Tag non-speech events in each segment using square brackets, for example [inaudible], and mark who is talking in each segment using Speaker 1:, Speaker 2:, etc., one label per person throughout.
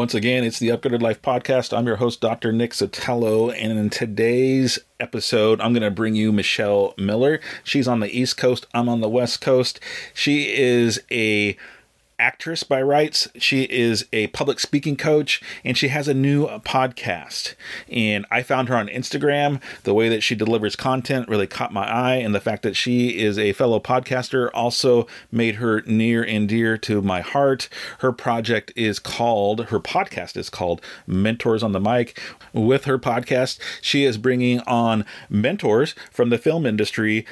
Speaker 1: Once again, it's the Upgraded Life podcast. I'm your host, Dr. Nick Sotelo, and in today's episode, I'm going to bring you Michelle Miller. She's on the East Coast, I'm on the West Coast. She is a actress by rights. She is a public speaking coach and she has a new uh, podcast. And I found her on Instagram. The way that she delivers content really caught my eye, and the fact that she is a fellow podcaster also made her near and dear to my heart. Her project is called, her podcast is called Mentors on the Mic. With her podcast, she is bringing on mentors from the film industry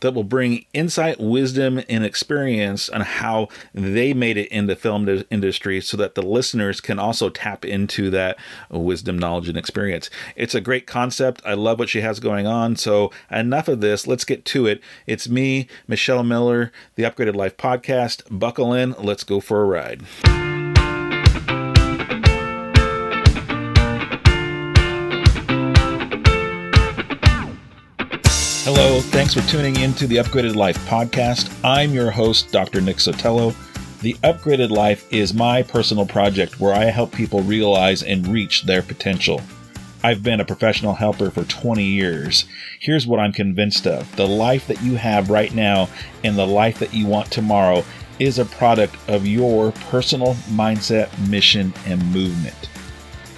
Speaker 1: that will bring insight, wisdom, and experience on how they made it in the film industry so that the listeners can also tap into that wisdom, knowledge, and experience. It's a great concept. I love what she has going on. So, enough of this. Let's get to it. It's me, Michelle Miller, the Upgraded Life podcast. Buckle in. Let's go for a ride. Hello, thanks for tuning in to the Upgraded Life podcast. I'm your host, Dr. Nick Sotelo. The Upgraded Life is my personal project where I help people realize and reach their potential. I've been a professional helper for 20 years. Here's what I'm convinced of the life that you have right now and the life that you want tomorrow is a product of your personal mindset, mission, and movement.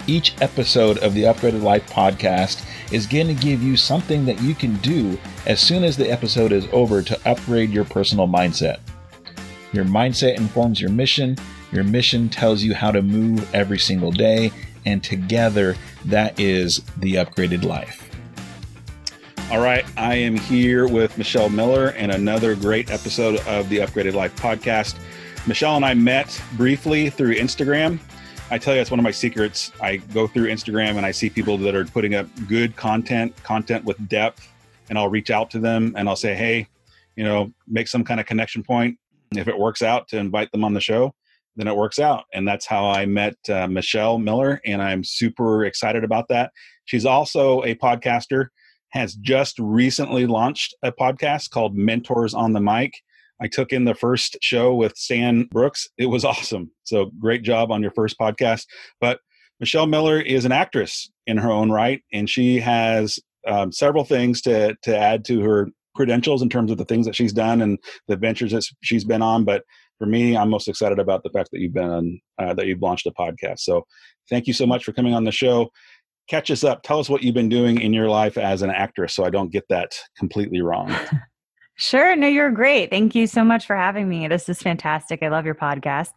Speaker 1: Each episode of the Upgraded Life podcast is going to give you something that you can do as soon as the episode is over to upgrade your personal mindset. Your mindset informs your mission, your mission tells you how to move every single day, and together that is the upgraded life. All right, I am here with Michelle Miller and another great episode of the Upgraded Life podcast. Michelle and I met briefly through Instagram I tell you, it's one of my secrets. I go through Instagram and I see people that are putting up good content, content with depth, and I'll reach out to them and I'll say, hey, you know, make some kind of connection point. If it works out to invite them on the show, then it works out. And that's how I met uh, Michelle Miller, and I'm super excited about that. She's also a podcaster, has just recently launched a podcast called Mentors on the Mic I took in the first show with Stan Brooks. It was [laughs] awesome. So great job on your first podcast. But Michelle Miller is an actress in her own right, and she has um, several things to to add to her credentials in terms of the things that she's done and the ventures that she's been on. But for me, I'm most excited about the fact that you've been uh, that you've launched a podcast. So thank you so much for coming on the show. Catch us up. Tell us what you've been doing in your life as an actress, so I don't get that completely wrong. [laughs]
Speaker 2: Sure. No, you're great. Thank you so much for having me. This is fantastic. I love your podcast.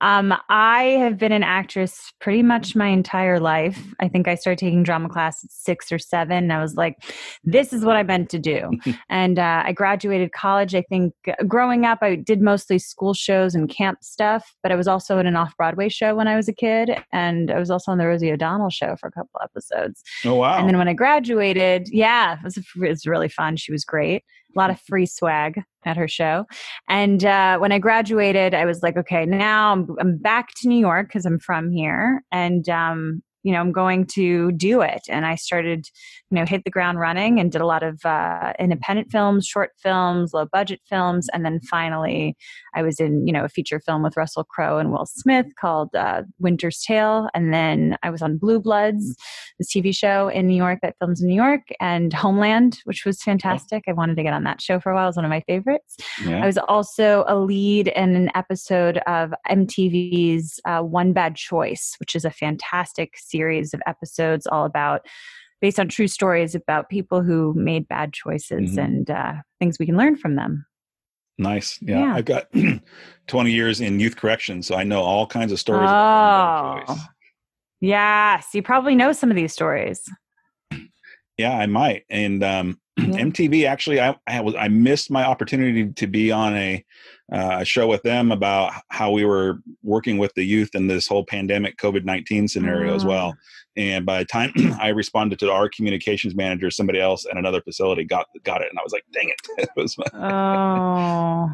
Speaker 2: Um, I have been an actress pretty much my entire life. I think I started taking drama class at six or seven. And I was like, this is what I meant to do. [laughs] and uh, I graduated college. I think uh, growing up, I did mostly school shows and camp stuff, but I was also in an off Broadway show when I was a kid. And I was also on the Rosie O'Donnell show for a couple episodes.
Speaker 1: Oh, wow.
Speaker 2: And then when I graduated, yeah, it was, it was really fun. She was great a lot of free swag at her show. And uh, when I graduated, I was like, okay, now I'm, I'm back to New York because I'm from here. And um, you know, I'm going to do it. And I started, you know, hit the ground running and did a lot of uh, independent films, short films, low budget films. And then finally, I was in, you know, a feature film with Russell Crowe and Will Smith called uh, Winter's Tale. And then I was on Blue Bloods, this TV show in New York that films in New York, and Homeland, which was fantastic. I wanted to get on that show for a while. It was one of my favorites. Yeah. I was also a lead in an episode of MTV's uh, One Bad Choice, which is a fantastic series of episodes all about based on true stories about people who made bad choices mm-hmm. and uh, things we can learn from them.
Speaker 1: Nice. Yeah. yeah. I've got [clears throat] 20 years in youth correction, so I know all kinds of stories.
Speaker 2: Oh. Yes. You probably know some of these stories.
Speaker 1: Yeah, I might. And um, [clears throat] yeah. MTV actually, I, I was I missed my opportunity to be on a uh, a show with them about how we were working with the youth in this whole pandemic COVID nineteen scenario as well. Ah. And by the time [clears throat] I responded to our communications manager, somebody else at another facility got got it, and I was like, "Dang it!" [laughs] it was
Speaker 2: oh,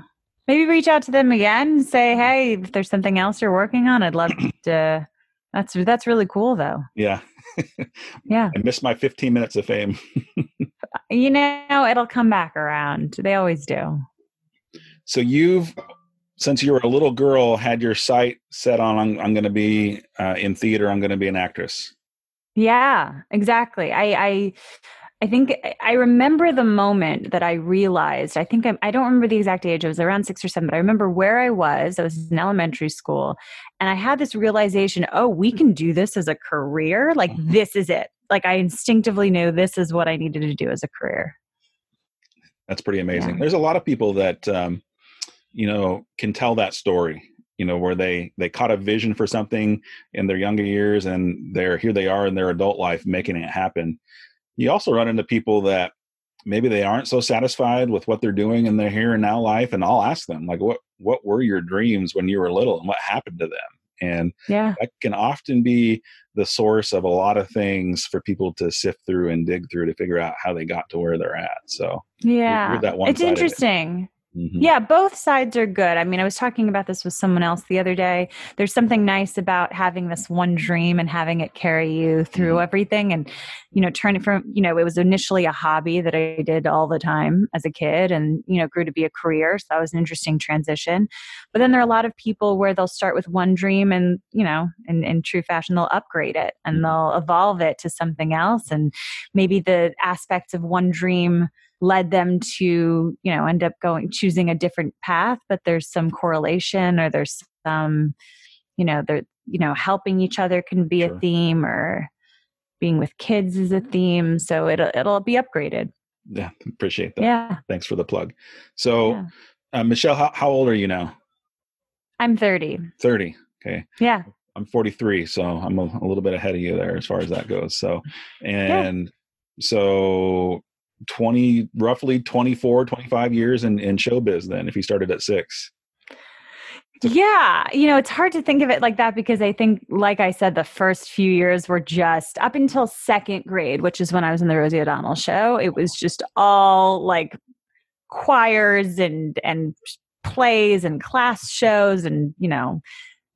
Speaker 2: maybe reach out to them again. Say, "Hey, if there's something else you're working on, I'd love [clears throat] to." That's that's really cool, though.
Speaker 1: Yeah,
Speaker 2: yeah. [laughs]
Speaker 1: I missed my 15 minutes of fame. [laughs]
Speaker 2: you know, it'll come back around. They always do.
Speaker 1: So you've since you were a little girl, had your sight set on I'm, I'm going to be uh, in theater. I'm going to be an actress.
Speaker 2: Yeah, exactly. I, I I think I remember the moment that I realized. I think I'm, I do not remember the exact age. I was around six or seven, but I remember where I was. I was in elementary school, and I had this realization: oh, we can do this as a career. Like mm-hmm. this is it. Like I instinctively knew this is what I needed to do as a career.
Speaker 1: That's pretty amazing. Yeah. There's a lot of people that um, you know can tell that story you know where they they caught a vision for something in their younger years and they're here they are in their adult life making it happen. You also run into people that maybe they aren't so satisfied with what they're doing in their here and now life and i'll ask them like what what were your dreams when you were little and what happened to them? And
Speaker 2: yeah.
Speaker 1: that can often be the source of a lot of things for people to sift through and dig through to figure out how they got to where they're at so
Speaker 2: yeah you're, you're it's interesting Mm-hmm. Yeah, both sides are good. I mean, I was talking about this with someone else the other day. There's something nice about having this one dream and having it carry you through mm-hmm. everything and, you know, turn it from, you know, it was initially a hobby that I did all the time as a kid and, you know, grew to be a career. So that was an interesting transition. But then there are a lot of people where they'll start with one dream and, you know, in, in true fashion, they'll upgrade it and mm-hmm. they'll evolve it to something else. And maybe the aspects of one dream led them to you know end up going choosing a different path but there's some correlation or there's some you know they're you know helping each other can be sure. a theme or being with kids is a theme. So it'll it'll be upgraded.
Speaker 1: Yeah appreciate that.
Speaker 2: Yeah.
Speaker 1: Thanks for the plug. So yeah. uh, michelle how, how old are you now?
Speaker 2: I'm 30
Speaker 1: 30 okay.
Speaker 2: Yeah.
Speaker 1: I'm 43 so i'm a, a little bit ahead of you there as far as that goes. So and yeah. so 20 roughly 24 25 years in, in showbiz then if he started at six.
Speaker 2: Yeah you know it's hard to think of it like that because i think like i said the first few years were just up until second grade which is when i was in the rosie o'donnell show it was just all like choirs and and plays and class shows and you know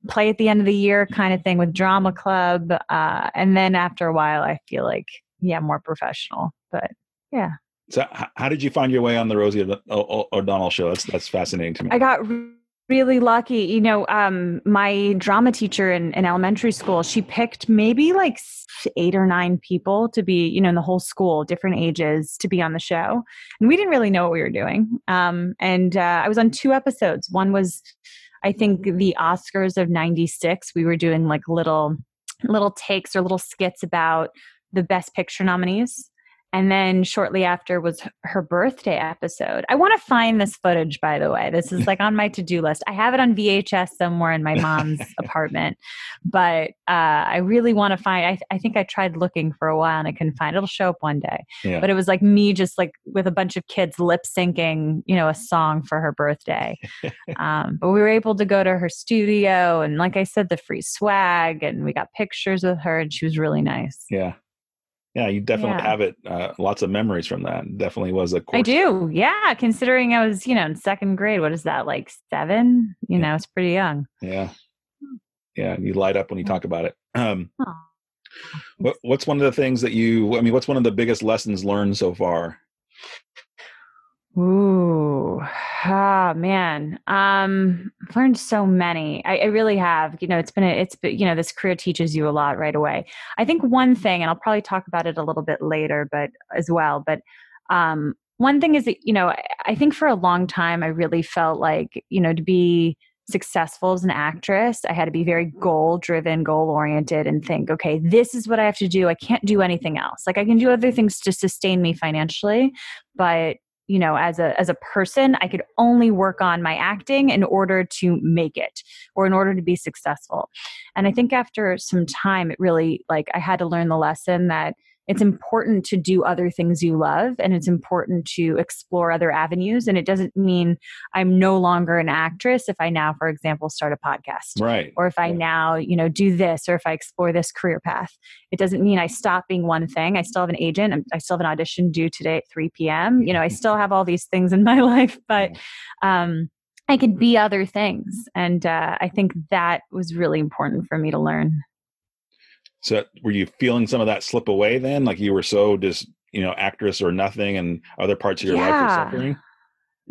Speaker 2: play at the end of the year kind of thing with drama club uh, and then after a while i feel like yeah more professional but yeah.
Speaker 1: So, how did you find your way on the Rosie O'Donnell show? That's that's fascinating to me.
Speaker 2: I got really lucky. You know, um, my drama teacher in, in elementary school, she picked maybe like eight or nine people to be, you know, in the whole school, different ages, to be on the show, and we didn't really know what we were doing. Um, and uh, I was on two episodes. One was, I think, the Oscars of '96. We were doing like little little takes or little skits about the best picture nominees and then shortly after was her birthday episode. I want to find this footage, by the way. This is [laughs] like on my to do list. I have it on VHS somewhere in my mom's [laughs] apartment, but uh, I really want to find. I, I, think I tried looking for a while and I couldn't find. It. It'll show up one day. Yeah. But it was like me, just like with a bunch of kids lip syncing, you know, a song for her birthday. [laughs] um, but we were able to go to her studio, and like I said, the free swag, and we got pictures with her, and she was really nice.
Speaker 1: Yeah. Yeah, you definitely yeah. have it. Uh, lots of memories from that. Definitely was a. Course.
Speaker 2: I do. Yeah, considering I was, you know, in second grade. What is that like seven? You yeah. know, it's pretty young.
Speaker 1: Yeah, yeah. You light up when you talk about it. [clears throat] Um, what, what's one of the things that you? I mean, what's one of the biggest lessons learned so far?
Speaker 2: Ooh, ah, man. Um, I've learned so many. I, I, really have. You know, it's been a, it's been, you know, this career teaches you a lot right away. I think one thing, and I'll probably talk about it a little bit later, but as well. But um, one thing is that you know, I, I think for a long time, I really felt like you know to be successful as an actress, I had to be very goal driven, goal oriented, and think, okay, this is what I have to do. I can't do anything else. Like I can do other things to sustain me financially, but you know as a as a person i could only work on my acting in order to make it or in order to be successful. And i think after some time it really like i had to learn the lesson that it's important to do other things you love and it's important to explore other avenues and it doesn't mean i'm no longer an actress if i now for example start a podcast
Speaker 1: right
Speaker 2: or if i
Speaker 1: right.
Speaker 2: now you know do this or if i explore this career path it doesn't mean i stop being one thing i still have an agent i still have an audition due today at 3 p.m you know i still have all these things in my [laughs] life but um I could be other things. And uh, I think that was really important for me to learn.
Speaker 1: So were you feeling some of that slip away then? Like you were so just, you know, actress or nothing and other parts of your yeah. life were suffering?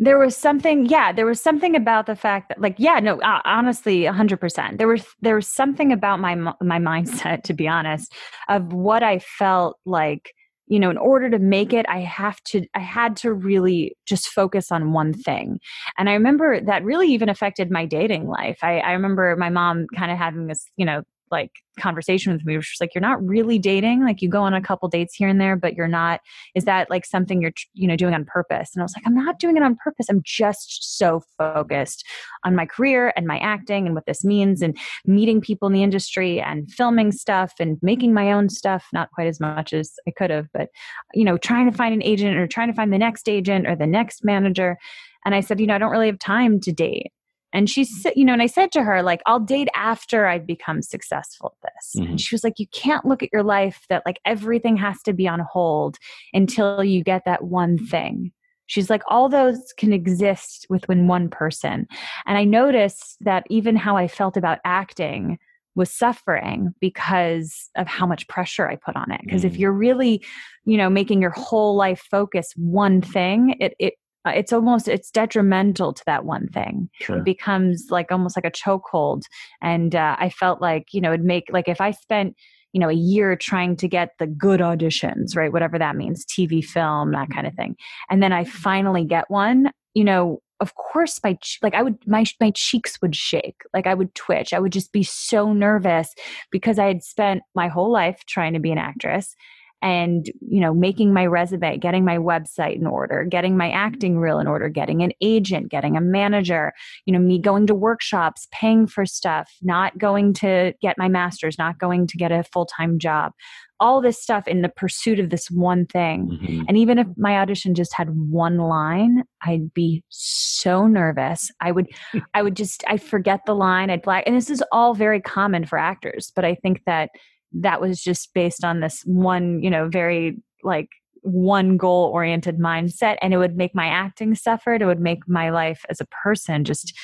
Speaker 2: there was something yeah there was something about the fact that like yeah no uh, honestly 100% there was there was something about my my mindset to be honest of what i felt like you know in order to make it i have to i had to really just focus on one thing and i remember that really even affected my dating life i, I remember my mom kind of having this you know like conversation with me which was like you're not really dating like you go on a couple dates here and there but you're not is that like something you're you know doing on purpose? And i was like i'm not doing it on purpose i'm just so focused on my career and my acting and what this means and meeting people in the industry and filming stuff and making my own stuff not quite as much as i could have but you know trying to find an agent or trying to find the next agent or the next manager. And i said you know i don't really have time to date and she said, you know, and I said to her, like, I'll date after I've become successful at this. Mm-hmm. And she was like, you can't look at your life that like everything has to be on hold until you get that one thing. She's like, all those can exist within one person. And I noticed that even how I felt about acting was suffering because of how much pressure I put on it. Because mm if you're really, you know, making your whole life focus one thing, it, it uh, it's almost it's detrimental to that one thing. Sure. it becomes like almost like a chokehold. And uh, i felt like you know it'd make like if i spent you know a year trying to get the good auditions right whatever that means tv film that kind of thing and then i finally get one you know of course my like i would my my cheeks would shake. Like i would twitch. I would just be so nervous because i had spent my whole life trying to be an actress and you know making my resume getting my website in order getting my acting reel in order getting an agent getting a manager you know me going to workshops paying for stuff not going to get my masters not going to get a full-time job all this stuff in the pursuit of this one thing. Mm-hmm. and even if my audition just had one line i'd be so nervous. I would i would just i forget the line. I'd black and this is all very common for actors but i think that that was just based on this one, you know, very like one goal oriented mindset and it would make my acting suffer it would make my life as a person just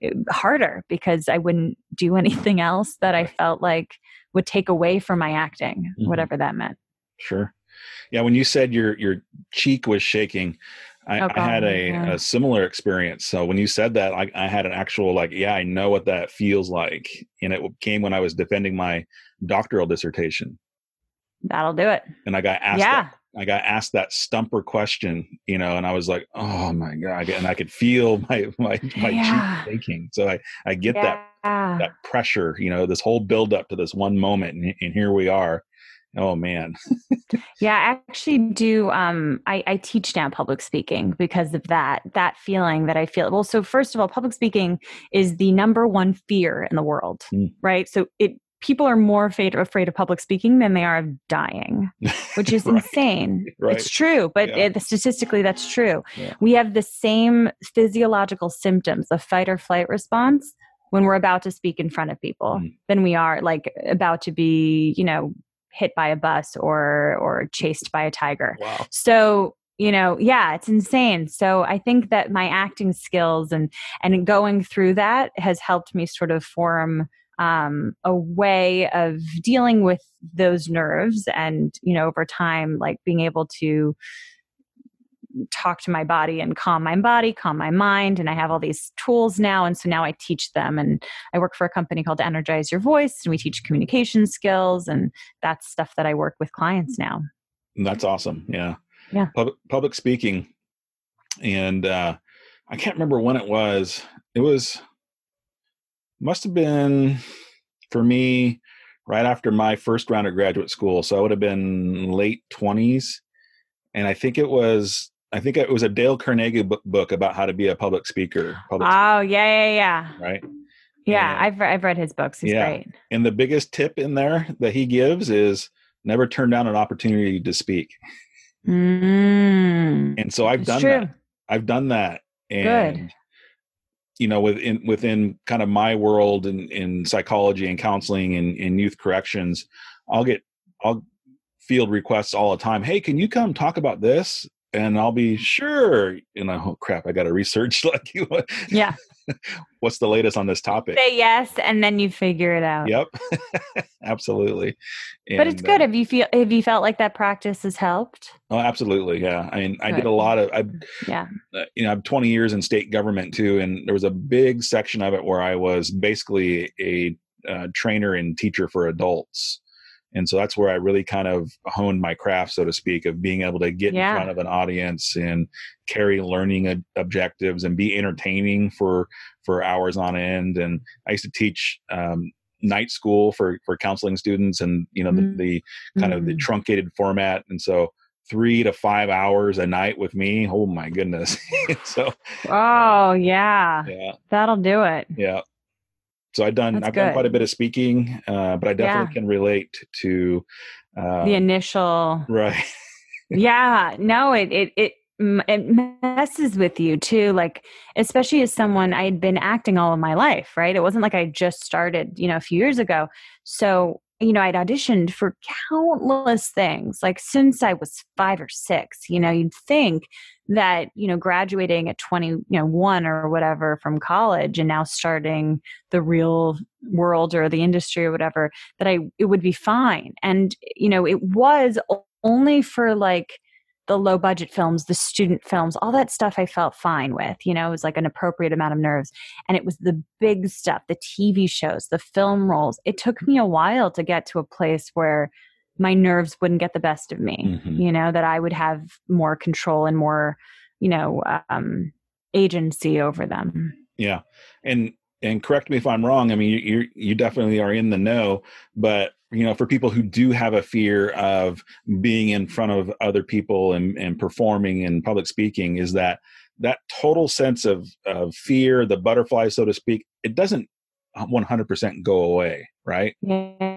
Speaker 2: eh, harder because i wouldn't do [laughs] anything else that i felt like would take away from my acting mm-hmm. whatever that meant.
Speaker 1: Sure. Yeah when you said your your cheek was shaking I, oh, I had a, yeah. a, similar experience. So when you said that, I, I, had an actual like, yeah, I know what that feels like, and it came when I was defending my doctoral dissertation.
Speaker 2: That'll do it.
Speaker 1: And I got asked. Yeah. That, I got asked that stumper question, you know, and I was like, "Oh my god!" And I could feel [laughs] my my my yeah. cheek shaking. So I I get yeah. that that pressure, you know, this whole build up to this one moment, and, and here we are. Oh man. [laughs]
Speaker 2: yeah, I actually do. Um, I, I teach now public speaking because of that that feeling that I feel. Well, so first of all, public speaking is the number one fear in the world, mm. right? So it people are more afraid, afraid of public speaking than they are of dying, which [laughs] is right. insane. Right. It's true, but yeah. it, statistically, that's true. Yeah. We have the same physiological symptoms of fight or flight response when we're about to speak in front of people mm. than we are like about to be, you know, hit by a bus or or chased by a tiger. Wow. So you know yeah it's insane so i think that my acting skills and and going through that has helped me sort of form um, a way of dealing with those nerves and you know over time like being able to talk to my body and calm my body calm my mind and i have all these tools now and so now i teach them and i work for a company called energize your voice and we teach communication skills and that's stuff that i work with clients now
Speaker 1: that's awesome yeah
Speaker 2: yeah
Speaker 1: public, public speaking and uh i can't remember when it was it was must have been for me right after my first round of graduate school. So I would have been late 20s. And I think it was I think it was a Dale Carnegie book about how to be a public speaker. Public
Speaker 2: oh, speaker, yeah, yeah, yeah.
Speaker 1: Right?
Speaker 2: Yeah, and, I've I've read his books. He's yeah. great.
Speaker 1: And the biggest tip in there that he gives is never turn down an opportunity to speak.
Speaker 2: Mm,
Speaker 1: and so I've done true. that. I've done that. And Good you know within within kind of my world in, in psychology and counseling and in youth corrections i'll get i'll field requests all the time hey can you come talk about this and i'll be sure you know oh crap i gotta research [laughs] like you
Speaker 2: yeah [laughs]
Speaker 1: what's the latest on this topic?
Speaker 2: Say yes, and then you figure it out.
Speaker 1: Yep, [laughs] absolutely.
Speaker 2: but it's good.
Speaker 1: uh,
Speaker 2: have you feel have you felt like that practice has helped?
Speaker 1: oh, absolutely. Yeah. I mean, I did a lot of. I,
Speaker 2: Yeah.
Speaker 1: uh, you know, I'm 20 years in state government too, and there was a big section of it where I was basically a uh, trainer and teacher for adults. And so that's where I really kind of honed my craft, so to speak, of being able to get
Speaker 2: Yeah.
Speaker 1: in front of an audience and carry learning ob- objectives and be entertaining for for hours on end. And I used to teach um, night school for for counseling students, and you know
Speaker 2: Mm.
Speaker 1: the, the kind of the
Speaker 2: Mm.
Speaker 1: truncated format. And so three to five hours a night with me. Oh my goodness. [laughs] so
Speaker 2: Oh yeah,
Speaker 1: yeah,
Speaker 2: that'll do it.
Speaker 1: yeah. So I've done
Speaker 2: That's
Speaker 1: I've done quite a bit of speaking, uh, but I definitely
Speaker 2: Yeah.
Speaker 1: can relate to uh,
Speaker 2: The initial
Speaker 1: right.
Speaker 2: yeah no it it it it messes with you too like especially as someone i had been acting all of my life right it wasn't like i just started you know a few years ago so you know i'd auditioned for countless things like since i was five or six you know you'd think that you know graduating at 20 you know one or whatever from college and now starting the real world or the industry or whatever that i it would be fine. And you know it was only for like the low budget films the student films all that stuff i felt fine with you know it was like an appropriate amount of nerves and it was the big stuff the tv shows the film roles it took me a while to get to a place where my nerves wouldn't get the best of me
Speaker 1: Mhm.
Speaker 2: you know that i would have more control and more you know um agency over them
Speaker 1: Yeah, and and correct me if I'm wrong. I mean, you you you definitely are in the know, but you know, for people who do have a fear of being in front of other people and and performing and public speaking, is that that total sense of of fear, the butterfly, so to speak, it doesn't uh, 100% go away, right?
Speaker 2: Yeah,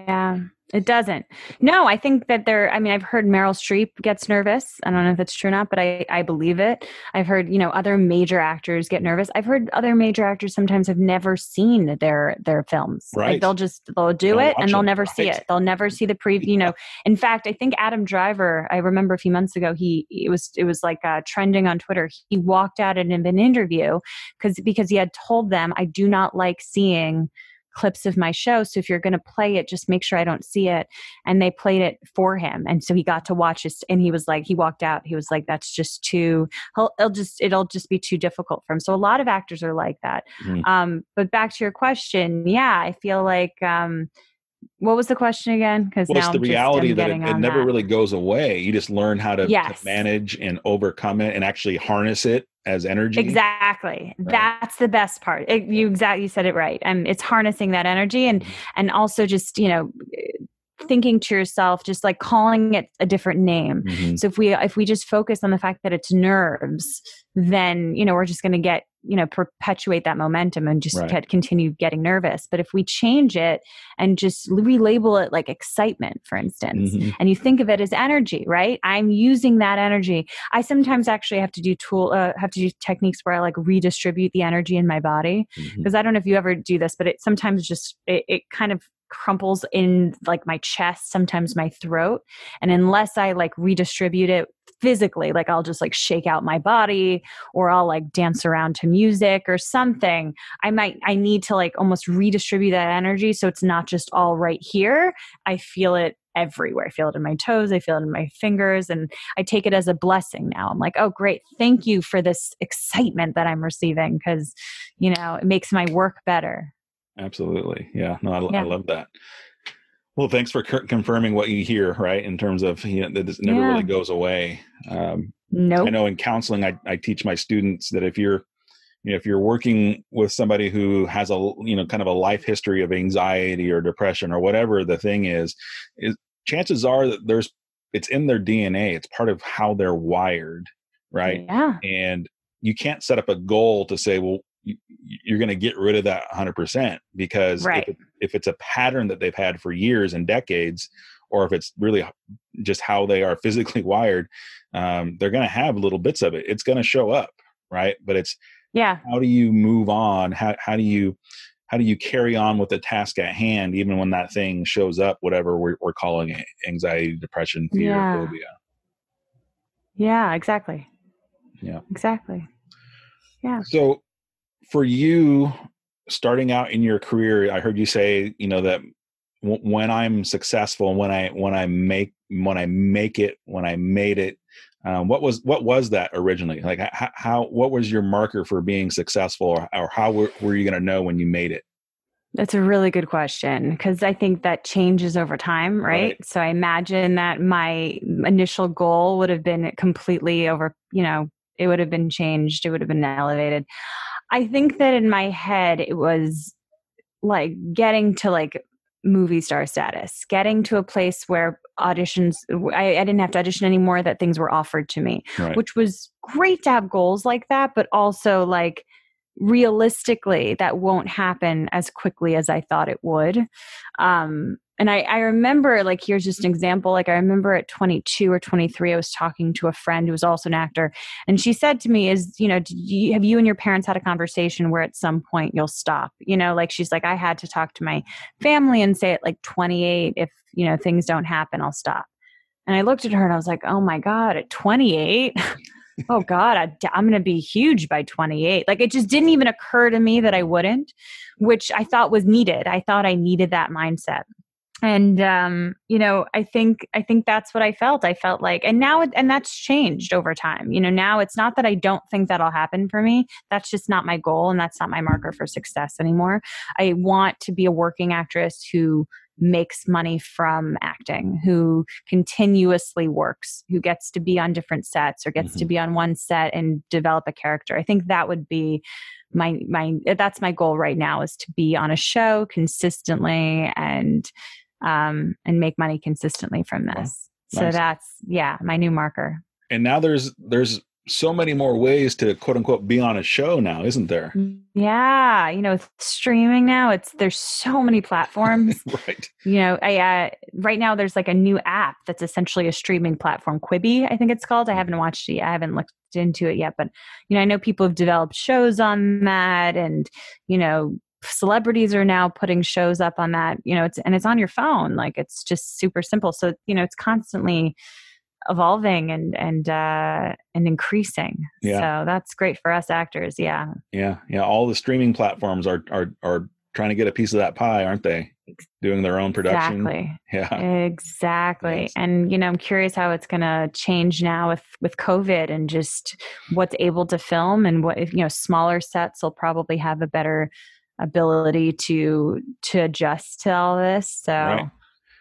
Speaker 2: it doesn't. No, I think that there, I mean, I've heard Meryl Streep gets nervous. I don't know if that's true or not, but I, I believe it. I've heard, you know, other major actors get nervous. I've heard other major actors sometimes have never seen their their films.
Speaker 1: Right.
Speaker 2: Like they'll just they'll do
Speaker 1: They'll
Speaker 2: it and they'll
Speaker 1: them,
Speaker 2: never see it. They'll never see the preview. You know, in fact, I think Adam Driver. I remember a few months ago, he it was it was like uh, trending on Twitter. He walked out in an interview because because he had told them, "I do not like seeing." Clips of my show so if you're going to play it just make sure i don't see it and they played it for him and so he got to watch it and he was like he walked out he was like that's just too he'll, it'll just it'll just be too difficult for him so a lot of actors are like that
Speaker 1: Mhm.
Speaker 2: um but back to your question yeah i feel like um what was the question again because
Speaker 1: Well,
Speaker 2: now
Speaker 1: it's the
Speaker 2: just-
Speaker 1: reality
Speaker 2: I'm
Speaker 1: that it, it never
Speaker 2: that.
Speaker 1: really goes away. You just learn how to, to manage and overcome it and actually harness it as energy.
Speaker 2: Exactly.
Speaker 1: Right.
Speaker 2: That's the best part. It, you exactly you said it right. Um, it's harnessing that energy and
Speaker 1: Mhm.
Speaker 2: and also just you know thinking to yourself, just like calling it a different name.
Speaker 1: Mhm.
Speaker 2: So if we if we just focus on the fact that it's nerves, then you know we're just going to get you know perpetuate that momentum and just
Speaker 1: Right.
Speaker 2: continue getting nervous. But if we change it and just relabel it like excitement, for instance,
Speaker 1: Mhm.
Speaker 2: and you think of it as energy right i'm using that energy i sometimes actually have to do tool uh, have to do techniques where i like redistribute the energy in my body because i don't know if you ever do this but it sometimes just it, it kind of crumples in like my chest sometimes my throat and unless i like redistribute it physically like i'll just like shake out my body or i'll like dance around to music or something. I might i need to like almost redistribute that energy so it's not just all right here. I feel it everywhere. I feel it in my toes. I feel it in my fingers and i take it as a blessing now. I'm like oh great. Thank you for this excitement that i'm receiving because you know it makes my work better.
Speaker 1: Absolutely. Yeah. No, I, I love that. Well, thanks for confirming what you hear, right? In terms of, you know, that this never
Speaker 2: Yeah.
Speaker 1: really goes away. Um,
Speaker 2: nope
Speaker 1: I know in counseling, I, I teach my students that if you're, you know, if you're working with somebody who has a, you know, kind of a life history of anxiety or depression or whatever the thing is, is chances are that there's, it's in their DNA. It's part of how they're wired, right?
Speaker 2: yeah
Speaker 1: and you can't set up a goal to say well you're going to get rid of that 100% because
Speaker 2: Right.
Speaker 1: if, it, if it's a pattern that they've had for years and decades or if it's really just how they are [laughs] physically wired um, they're going to have little bits of it it's going to show up right but it's
Speaker 2: yeah
Speaker 1: how do you move on how, how do you how do you carry on with the task at hand even when that thing shows up whatever we're, we're calling it anxiety depression fear
Speaker 2: Yeah.
Speaker 1: phobia
Speaker 2: yeah exactly
Speaker 1: Yeah.
Speaker 2: exactly Yeah.
Speaker 1: So, for you starting out in your career i heard you say you know that w- when i'm successful when i when i make when i make it when i made it um, what was what was that originally like how, how what was your marker for being successful or, or how were, were you going to know when you made it
Speaker 2: that's a really good question because I think that changes over time, right? right? So I imagine that my initial goal would have been completely over, you know, it would have been changed, it would have been elevated. I think that in my head, it was like getting to like movie star status, getting to a place where auditions, I, I didn't have to audition anymore, that things were offered to me, right. which was great to have goals like that, but also like, realistically that won't happen as quickly as i thought it would um, and I, I remember like here's just an example like i remember at 22 or 23 i was talking to a friend who was also an actor and she said to me is you know you, have you and your parents had a conversation where at some point you'll stop? You know like she's like i had to talk to my family and say at like 28 if you know things don't happen i'll stop. And i looked at her and i was like oh my god at 28 [laughs] oh god I, i'm going to be huge by 28 like it just didn't even occur to me that i wouldn't which i thought was needed. I thought i needed that mindset and um, you know i think i think that's what i felt. I felt like and now it, and that's changed over time. You know now it's not that i don't think that'll happen for me. That's just not my goal and that's not my marker for success anymore. I want to be a working actress who makes money from acting who continuously works who gets to be on different sets or gets mm-hmm. to be on one set and develop a character. I think that would be my my that's my goal right now is to be on a show consistently and um, and make money consistently from this. Wow. Nice. So that's yeah, my new marker.
Speaker 1: And now there's there's so many more ways to quote unquote be on a show now, isn't there?
Speaker 2: Mm, yeah, you know, streaming now, it's there's so many platforms. [laughs]
Speaker 1: right.
Speaker 2: You know, I uh, right now there's like a new app that's essentially a streaming platform, Quibi, I think it's called. I mm. haven't watched it. I haven't looked into it yet, but you know, I know people have developed shows on that, and you know, celebrities are now putting shows up on that you know it's and it's on your phone like it's just super simple. So you know it's constantly evolving and and uh and increasing. Yeah. So that's great for us actors yeah.
Speaker 1: Yeah yeah all the streaming platforms are are are trying to get a piece of that pie aren't they? Doing their own production.
Speaker 2: Exactly. [laughs]
Speaker 1: Yeah.
Speaker 2: Exactly. Yes. and you know i'm curious how it's going to change now with with covid and just what's able to film and what you know smaller sets will probably have a better ability to to adjust to all this. So right.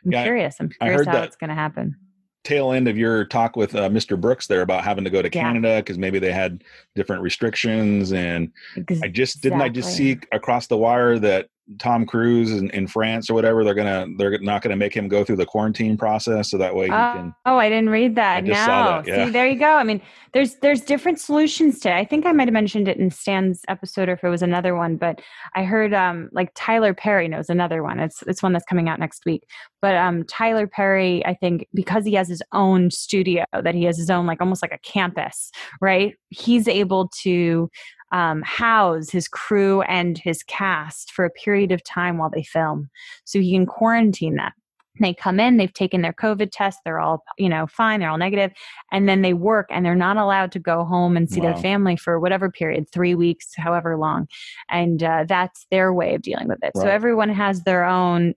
Speaker 2: I'm yeah, curious. I'm curious how it's going to happen.
Speaker 1: Tail end of your talk with uh, Mr. Brooks there about having to go to yeah. Canada because maybe they had different restrictions, and exactly. I just didn't I just see across the wire that Tom Cruise in, in France or whatever, they're gonna they're not gonna make him go through the quarantine process so that way he
Speaker 2: oh,
Speaker 1: can.
Speaker 2: Oh, I didn't read that. No, that. Yeah. see, there you go. I mean, there's there's different solutions to. It. I think I might have mentioned it in Stan's episode, or if it was another one. But I heard um like Tyler Perry knows another one. It's it's one that's coming out next week. But um Tyler Perry, I think because he has his own studio, that he has his own like almost like a campus, right? He's able to um, house his crew and his cast for a period of time while they film. So he can quarantine them. They come in, they've taken their COVID test, they're all, you know, fine, they're all negative, and then they work and they're not allowed to go home and see wow. their family for whatever period, three weeks, however long. And uh, that's their way of dealing with it. Right. So everyone has their own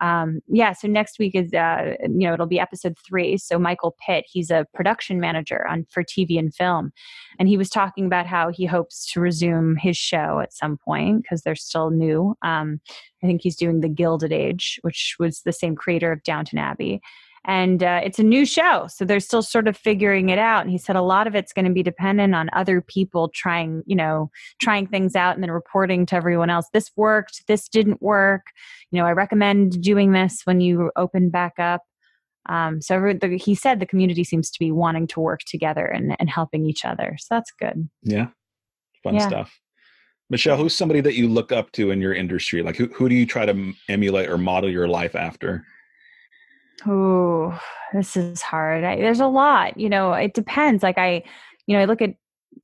Speaker 2: um, yeah, so next week is uh, you know it'll be episode three. So Michael Pitt, he's a production manager on for TV and film, and he was talking about how he hopes to resume his show at some point because they're still new. Um, I think he's doing the Gilded Age, which was the same creator of Downton Abbey and uh, it's a new show so they're still sort of figuring it out. And he said a lot of it's going to be dependent on other people trying you know trying things out and then reporting to everyone else. This worked this didn't work. You know i recommend doing this when you open back up. Um, so every, the, he said the community seems to be wanting to work together and, and helping each other. So that's good.
Speaker 1: Yeah. Fun yeah. stuff. Michelle who's somebody that you look up to in your industry? Like who, who do you try to emulate or model your life after
Speaker 2: Oh, this is hard. I, there's a lot, you know, it depends. Like I, you know, I look at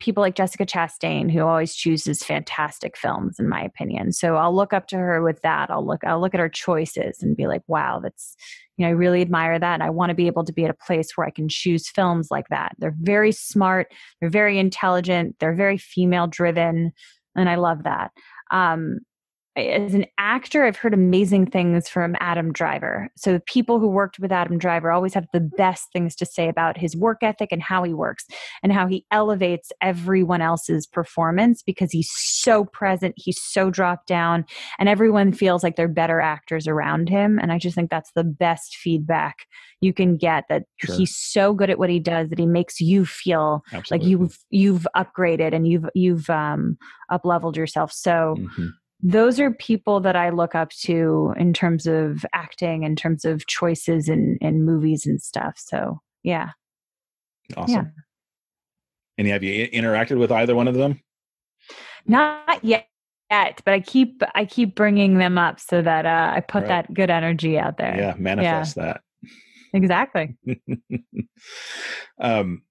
Speaker 2: people like Jessica Chastain who always chooses fantastic films in my opinion. So I'll look up to her with that. I'll look I'll look at her choices and be like, wow, that's you know, I really admire that and I want to be able to be at a place where I can choose films like that. They're very smart, they're very intelligent, they're very female driven. and I love that. Um, as an actor, I've heard amazing things from Adam Driver. So, the people who worked with Adam Driver always have the best things to say about his work ethic and how he works and how he elevates everyone else's performance because he's so present, he's so dropped down, and everyone feels like they're better actors around him. And I just think that's the best feedback you can get that sure. he's so good at what he does that he makes you feel Absolutely. like you've you've upgraded and you've you've um up leveled yourself. So mm-hmm those are people that I look up to in terms of acting, in terms of choices in, in movies and stuff. So, yeah.
Speaker 1: Awesome. Yeah. And have you interacted with either one of them?
Speaker 2: Not yet, but I keep I keep bringing them up so that uh, I put right. that good energy out there.
Speaker 1: Yeah, manifest yeah. that.
Speaker 2: Exactly. [laughs]
Speaker 1: um,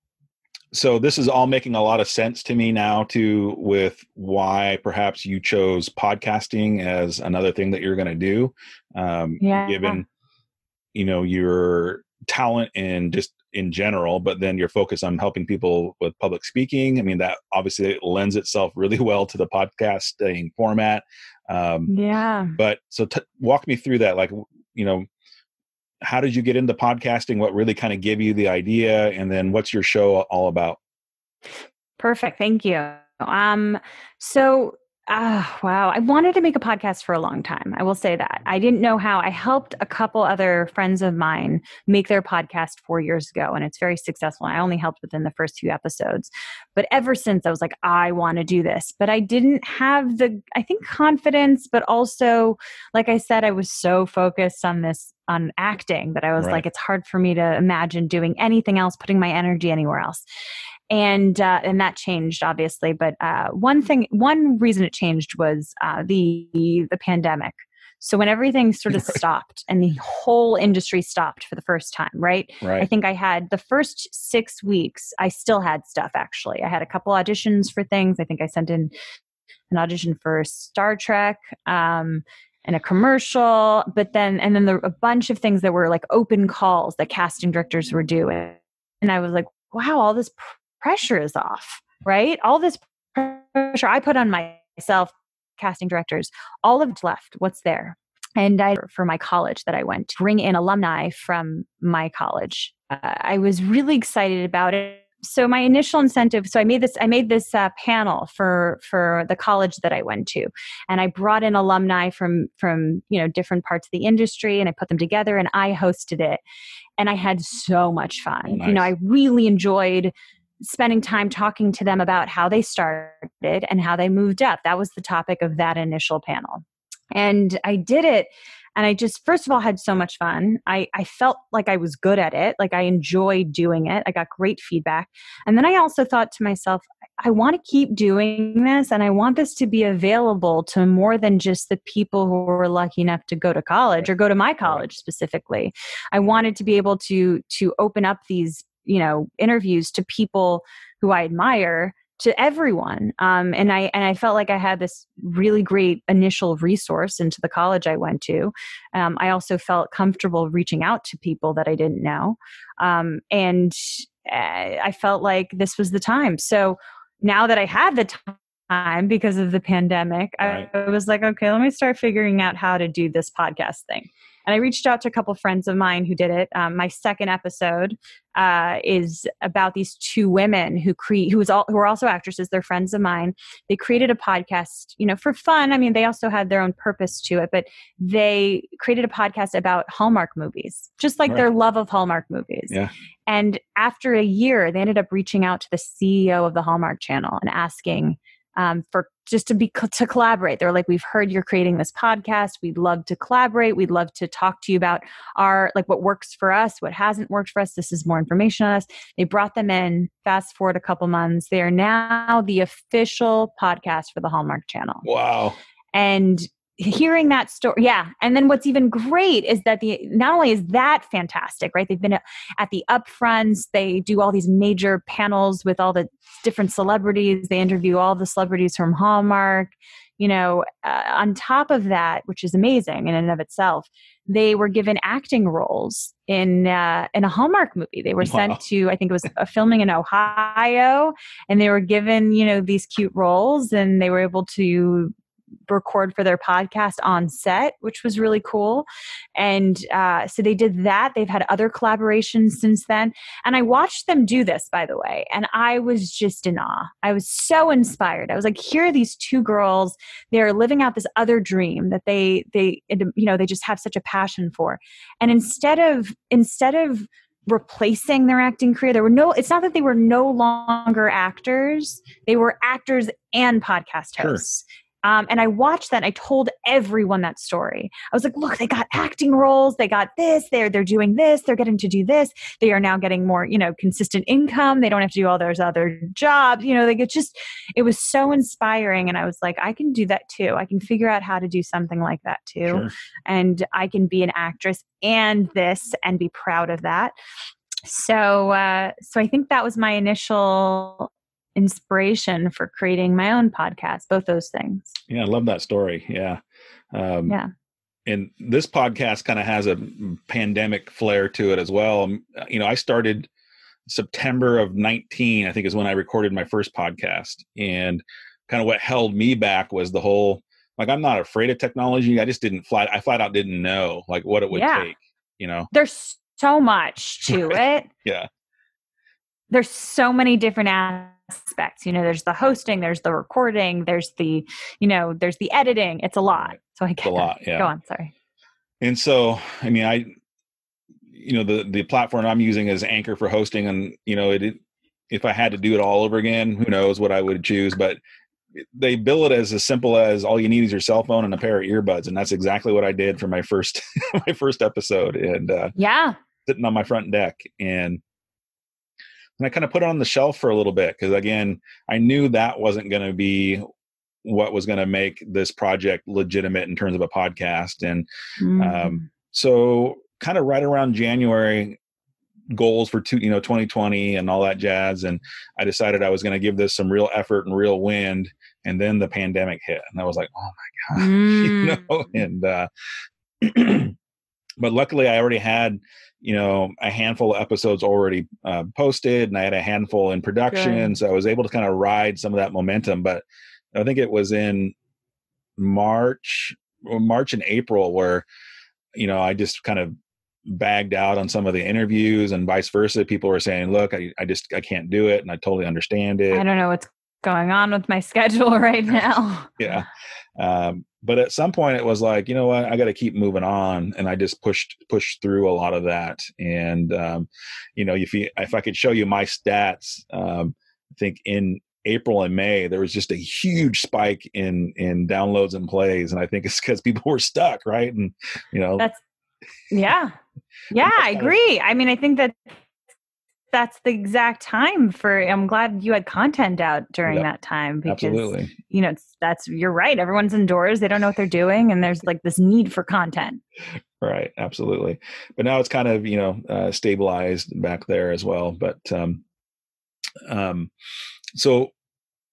Speaker 1: so this is all making a lot of sense to me now too with why perhaps you chose podcasting as another thing that you're going to do um, yeah. given you know your talent and just in general but then your focus on helping people with public speaking i mean that obviously lends itself [laughs] really well to the podcasting format
Speaker 2: um, yeah
Speaker 1: but so t- walk me through that like you know how did you get into podcasting? What really kind of gave you the idea? And then what's your show all about?
Speaker 2: Perfect. Thank you. Um, so uh, wow. I wanted to make a podcast for a long time. I will say that. I didn't know how. I helped a couple other friends of mine make their podcast four years ago, and it's very successful. I only helped within the first few episodes. But ever since, I was like, I want to do this. But I didn't have the, I think, confidence, but also, like I said, I was so focused on this, on acting that I was right. like, it's hard for me to imagine doing anything else, putting my energy anywhere else and uh, and that changed obviously. But uh, one thing, one reason it changed was uh, the the pandemic. So when everything [laughs] sort of stopped and the whole industry stopped for the first time, right?
Speaker 1: right?
Speaker 2: I think I had the first six weeks. I still had stuff actually. I had a couple auditions for things. I think I sent in an audition for Star Trek. Um, and a commercial, but then and then there a bunch of things that were like open calls that casting directors were doing, and I was like, wow, all this pressure is off, right? All this pressure I put on myself, casting directors, all of it left. What's there? And I, for my college that I went to, bring in alumni from my college. Uh, I was really excited about it. So my initial incentive, so I made this, I made this uh, panel for for the college that I went to, and I brought in alumni from from you know different parts of the industry, and I put them together, and I hosted it, and I had so much fun. Oh, nice. You know, I really enjoyed spending time talking to them about how they started and how they moved up. That was the topic of that initial panel. And I did it and I just first of all had so much fun. I, I felt like I was good at it, like I enjoyed doing it. I got great feedback. And then I also thought to myself, I want to keep doing this and I want this to be available to more than just the people who were lucky enough to go to college or go to my college specifically. I wanted to be able to to open up these you know interviews to people who I admire to everyone. Um, and i and i felt like i had this really great initial resource into the college i went to. Um, i also felt comfortable reaching out to people that i didn't know. Um, and uh, i felt like this was the time. So now that i had the time because of the pandemic right. I, I was like okay let me start figuring out how to do this podcast thing and I reached out to a couple friends of mine who did it. Um, my second episode uh, is about these two women who create who was all who are also actresses. They're friends of mine. They created a podcast, you know, for fun. I mean, they also had their own purpose to it, but they created a podcast about Hallmark movies, just like right. their love of Hallmark movies.
Speaker 1: Yeah.
Speaker 2: And after a year, they ended up reaching out to the CEO of the Hallmark Channel and asking um, for just to be to collaborate. They're like, we've heard you're creating this podcast. We'd love to collaborate. We'd love to talk to you about our like what works for us, what hasn't worked for us. This is more information on us. They brought them in. Fast forward a couple months, they are now the official podcast for the Hallmark Channel.
Speaker 1: Wow!
Speaker 2: And hearing that story yeah. And then what's even great is that the not only is that fantastic right? They've been at, the upfronts they do all these major panels with all the different celebrities they interview all the celebrities from hallmark you know uh, on top of that which is amazing in and of itself they were given acting roles in uh, in a Hallmark movie. They were sent to I think it was a filming in Ohio, and they were given you know these cute roles, and they were able to record for their podcast on set, which was really cool. And uh, so they did that. They've had other collaborations since then. And I watched them do this, by the way, and I was just in awe. I was so inspired. I was like, here are these two girls. They're living out this other dream that they they you know they just have such a passion for. And instead of instead of replacing their acting career. There were no, it's not that they were no longer actors, they were actors and podcast hosts. Sure. Um, and I watched that. I told everyone that story. I was like, "Look, they got acting roles. They got this. They're they're doing this. They're getting to do this. They are now getting more, you know, consistent income. They don't have to do all those other jobs. You know, they get just. It was so inspiring, and I was like, I can do that too. I can figure out how to do something like that too, sure. and I can be an actress and this and be proud of that. So, uh, so I think that was my initial inspiration for creating my own podcast both those things.
Speaker 1: Yeah i love that story. Yeah.
Speaker 2: Um, yeah.
Speaker 1: and this podcast kind of has a pandemic flair to it as well. Um, you know i started september of 19 i think is when i recorded my first podcast. And kind of what held me back was the whole like i'm not afraid of technology. I just didn't flat i flat out didn't know like what it would yeah. take you know?
Speaker 2: There's so much to it. [laughs]
Speaker 1: Yeah
Speaker 2: there's so many different aspects you know there's the hosting there's the recording there's the you know there's the editing it's a lot. So i get
Speaker 1: a lot yeah.
Speaker 2: Go on sorry.
Speaker 1: And so i mean i you know the the platform i'm using is anchor for hosting and you know it, it if i had to do it all over again who knows what i would choose but they bill it as as simple as all you need is your cell phone and a pair of earbuds and that's exactly what i did for my first [laughs] my first episode and uh
Speaker 2: yeah.
Speaker 1: sitting on my front deck and and I kind of put it on the shelf for a little bit because again, I knew that wasn't going to be what was going to make this project legitimate in terms of a podcast. And mm. um, so, kind of right around January, goals for two, you know, 2020 and all that jazz. And I decided I was going to give this some real effort and real wind. And then the pandemic hit, and I was like, oh my [laughs] god, mm. you know. And uh, [clears throat] but luckily, I already had you know a handful of episodes already uh, posted and i had a handful in production Good. so i was able to kind of ride some of that momentum but i think it was in march march and april where you know i just kind of bagged out on some of the interviews and vice versa people were saying look i, I just i can't do it and i totally understand it
Speaker 2: i don't know what's going on with my [laughs] schedule right now.
Speaker 1: Yeah. Um, but at some point it was like you know what? I got to keep moving on. And i just pushed pushed through a lot of that. And um, you know if you if i could show you my stats um, i think in april and may there was just a huge spike in in downloads and plays. And i think it's because people were stuck right? And you know
Speaker 2: that's yeah. Yeah i agree. I mean i think that that's the exact time for i'm glad you had content out during yep. that time because
Speaker 1: Absolutely.
Speaker 2: you know that's you're right everyone's indoors they don't know what they're doing and there's like this need for content
Speaker 1: right absolutely but now it's kind of you know uh, stabilized back there as well but um um so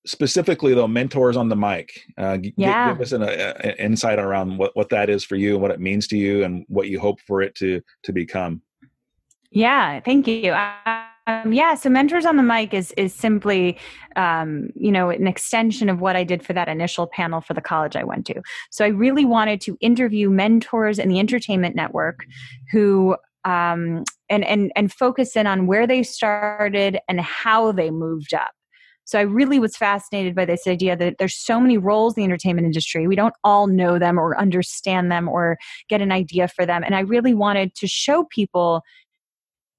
Speaker 1: specifically though mentors on the mic uh,
Speaker 2: yeah.
Speaker 1: give, give us an, an insight around what, what that is for you and what it means to you and what you hope for it to to become
Speaker 2: yeah thank you um, yeah, so mentors on the mic is is simply, um, you know, an extension of what I did for that initial panel for the college I went to. So I really wanted to interview mentors in the entertainment network who um, and and and focus in on where they started and how they moved up. So I really was fascinated by this idea that there's so many roles in the entertainment industry. We don't all know them or understand them or get an idea for them. And I really wanted to show people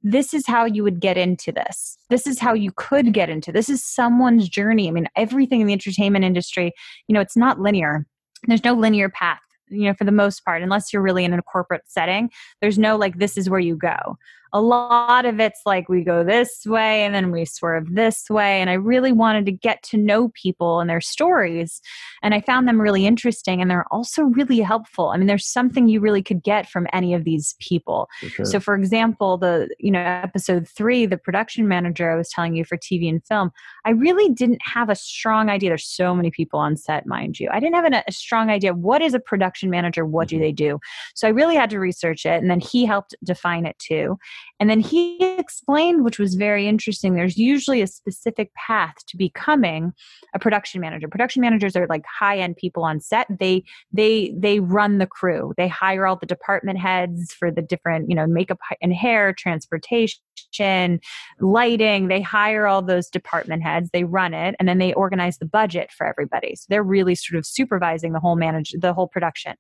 Speaker 2: this is how you would get into this. This is how you could get into. This is someone's journey. I mean, everything in the entertainment industry, you know, it's not linear. There's no linear path, you know, for the most part, unless you're really in a corporate setting. There's no like this is where you go. A lot of it's like we go this way and then we swerve this way. And I really wanted to get to know people and their stories. And I found them really interesting and they're also really helpful. I mean, there's something you really could get from any of these people. For sure. So, for example, the, you know, episode three, the production manager I was telling you for TV and film, I really didn't have a strong idea. There's so many people on set, mind you. I didn't have a, a strong idea. What is a production manager? What do mm-hmm. they do? So I really had to research it. And then he helped define it too. And then he explained, which was very interesting, there's usually a specific path to becoming a production manager. Production managers are like high-end people on set. They they they run the crew. They hire all the department heads for the different, you know, makeup and hair, transportation, lighting. They hire all those department heads. They run it and then they organize the budget for everybody. So they're really sort of supervising the whole manage the whole production.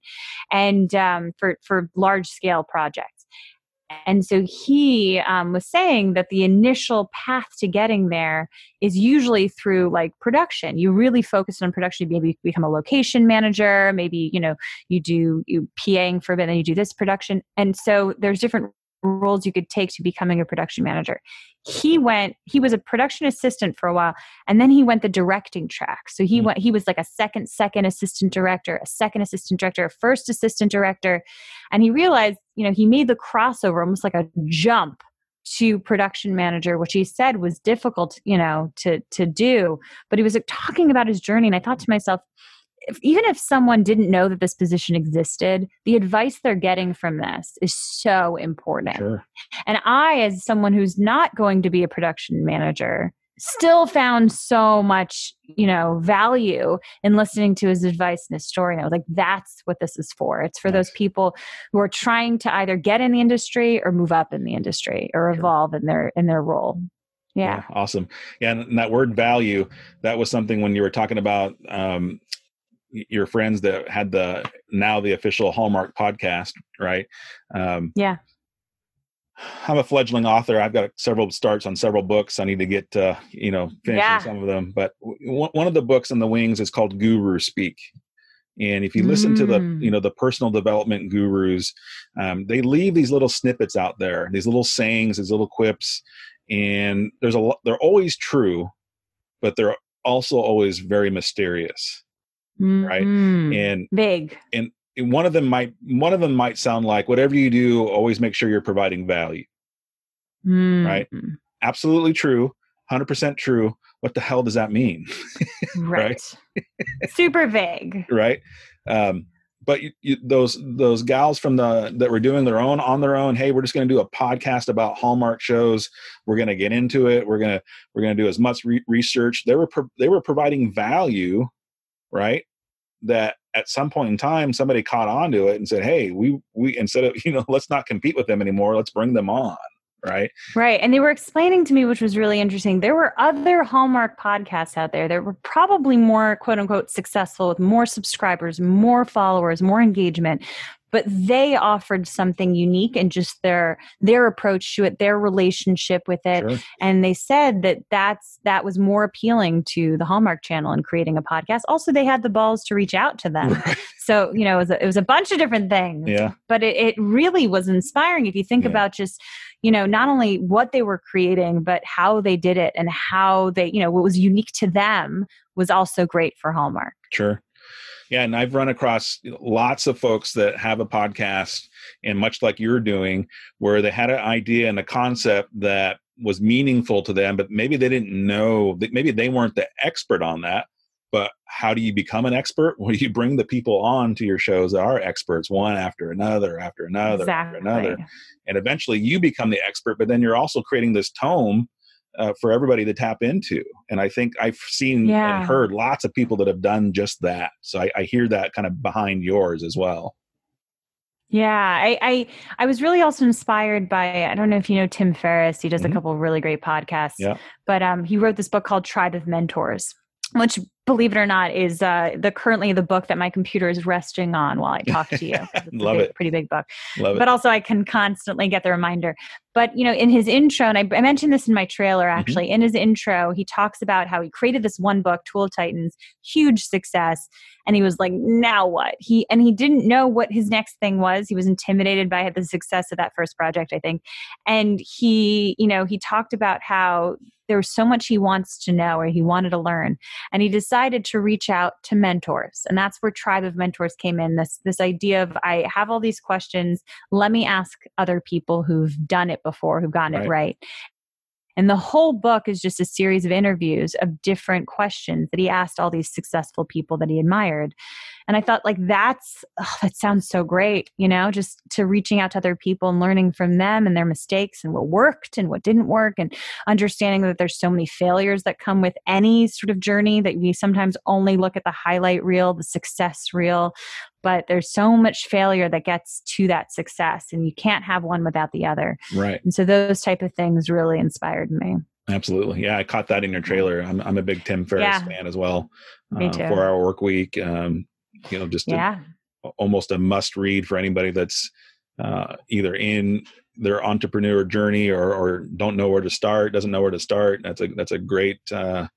Speaker 2: And um, for for large scale projects. And so he um, was saying that the initial path to getting there is usually through like production. You really focus on production. Maybe you become a location manager. Maybe you know you do you PAing for a bit, and then you do this production. And so there's different roles you could take to becoming a production manager. He went, he was a production assistant for a while, and then he went the directing track. So he mm-hmm. went, he was like a second, second assistant director, a second assistant director, a first assistant director. And he realized, you know, he made the crossover almost like a jump to production manager which he said was difficult you know to to do but he was like, talking about his journey and i thought to myself if, even if someone didn't know that this position existed, the advice they're getting from this is so important. Sure. And I, as someone who's not going to be a production manager, still found so much, you know, value in listening to his advice and his story. And I was like, that's what this is for. It's for nice. those people who are trying to either get in the industry or move up in the industry or evolve in their in their role. Yeah.
Speaker 1: yeah. awesome yeah and that word value that was something when you were talking about um, your friends that had the now the official Hallmark podcast, right?
Speaker 2: Um, yeah.
Speaker 1: I'm a fledgling author. I've got several starts on several books. I need to get, uh, you know, finishing yeah. some of them. But w- one of the books in the wings is called Guru Speak. And if you listen mm. to the, you mm. know, the personal development gurus, um, they leave these little snippets out there, these little sayings, these little quips, and there's a lot. They're always true, but they're also always very mysterious mm-hmm. right? And
Speaker 2: big.
Speaker 1: And one of them might one of them might sound like whatever you do, always make sure you're providing value. Mm-hmm. Right? Absolutely true. 100% true. What the hell does that mean? [laughs]
Speaker 2: right. Super vague.
Speaker 1: Right. Um, but you, you, those those gals from the that were doing their own on their own hey we're just going to do a podcast about hallmark shows we're going to get into it we're going to we're going to do as much re- research they were pro- they were providing value right that at some point in time somebody caught on to it and said hey we we instead of [laughs] you know let's not compete with them anymore let's bring them on right?
Speaker 2: Right and they were explaining to me which was really interesting there were other hallmark podcasts out there that were probably more quote unquote successful with more subscribers more followers more engagement but they offered something unique and just their their approach to it their relationship with it sure. and they said that that's that was more appealing to the hallmark channel in creating a podcast also they had the balls to reach out to them right. [laughs] so you know it was, a, it was a bunch of different things
Speaker 1: yeah
Speaker 2: but it, it really was inspiring if you think yeah. about just you know not only what they were creating but how they did it and how they you know what was unique to them was also great for hallmark
Speaker 1: sure yeah, and I've run across lots of folks that have a podcast, and much like you're doing, where they had an idea and a concept that was meaningful to them, but maybe they didn't know maybe they weren't the expert on that. But how do you become an expert? Well, you bring the people on to your shows that are experts, one after another, after another, exactly. after another. And eventually you become the expert, but then you're also creating this tome uh, for everybody to tap into. And I think I've seen yeah. and heard lots of people that have done just that. So I, I hear that kind of behind yours as well.
Speaker 2: Yeah, I, I, I was really also inspired by I don't know if you know Tim Ferriss. He does mm-hmm. a couple really great podcasts.
Speaker 1: Yeah.
Speaker 2: But um, he wrote this book called Tribe of Mentors, which believe it or not is uh, the currently the book that my computer is resting on while I talk to you. [laughs]
Speaker 1: Love
Speaker 2: big,
Speaker 1: it.
Speaker 2: Pretty big book.
Speaker 1: Love
Speaker 2: but also I can constantly get the reminder. But, you know, in his intro, and I, I mentioned this in my trailer
Speaker 1: Mm-hmm.
Speaker 2: actually, in his intro, he talks about how he created this one book, Tool Titans, huge success. And he was like, now what? He, and he didn't know what his next thing was. He was intimidated by the success of that first project, I think. And he, you know, he talked about how there was so much he wants to know or he wanted to learn and he decided to reach out to mentors and that's where tribe of mentors came in this this idea of i have all these questions let me ask other people who've done it before who've gotten
Speaker 1: Right.
Speaker 2: it right and the whole book is just a series of interviews of different questions that he asked all these successful people that he admired. And I thought, like, that's, oh, that sounds so great, you know, just to reaching out to other people and learning from them and their mistakes and what worked and what didn't work and understanding that there's so many failures that come with any sort of journey that we sometimes only look at the highlight reel, the success reel. But there's so much failure that gets to that success, and you can't have one without the other.
Speaker 1: Right.
Speaker 2: And so those type of things really inspired me.
Speaker 1: Absolutely. Yeah, I caught that in your trailer. I'm I'm a big Tim Ferriss
Speaker 2: Yeah.
Speaker 1: fan as well.
Speaker 2: Me
Speaker 1: Uh,
Speaker 2: too.
Speaker 1: Four hour work week. Um, you know, just a-
Speaker 2: Yeah.
Speaker 1: almost a must read for anybody that's uh, either in their entrepreneur journey or, or don't know where to start, doesn't know where to start. That's a that's a great uh,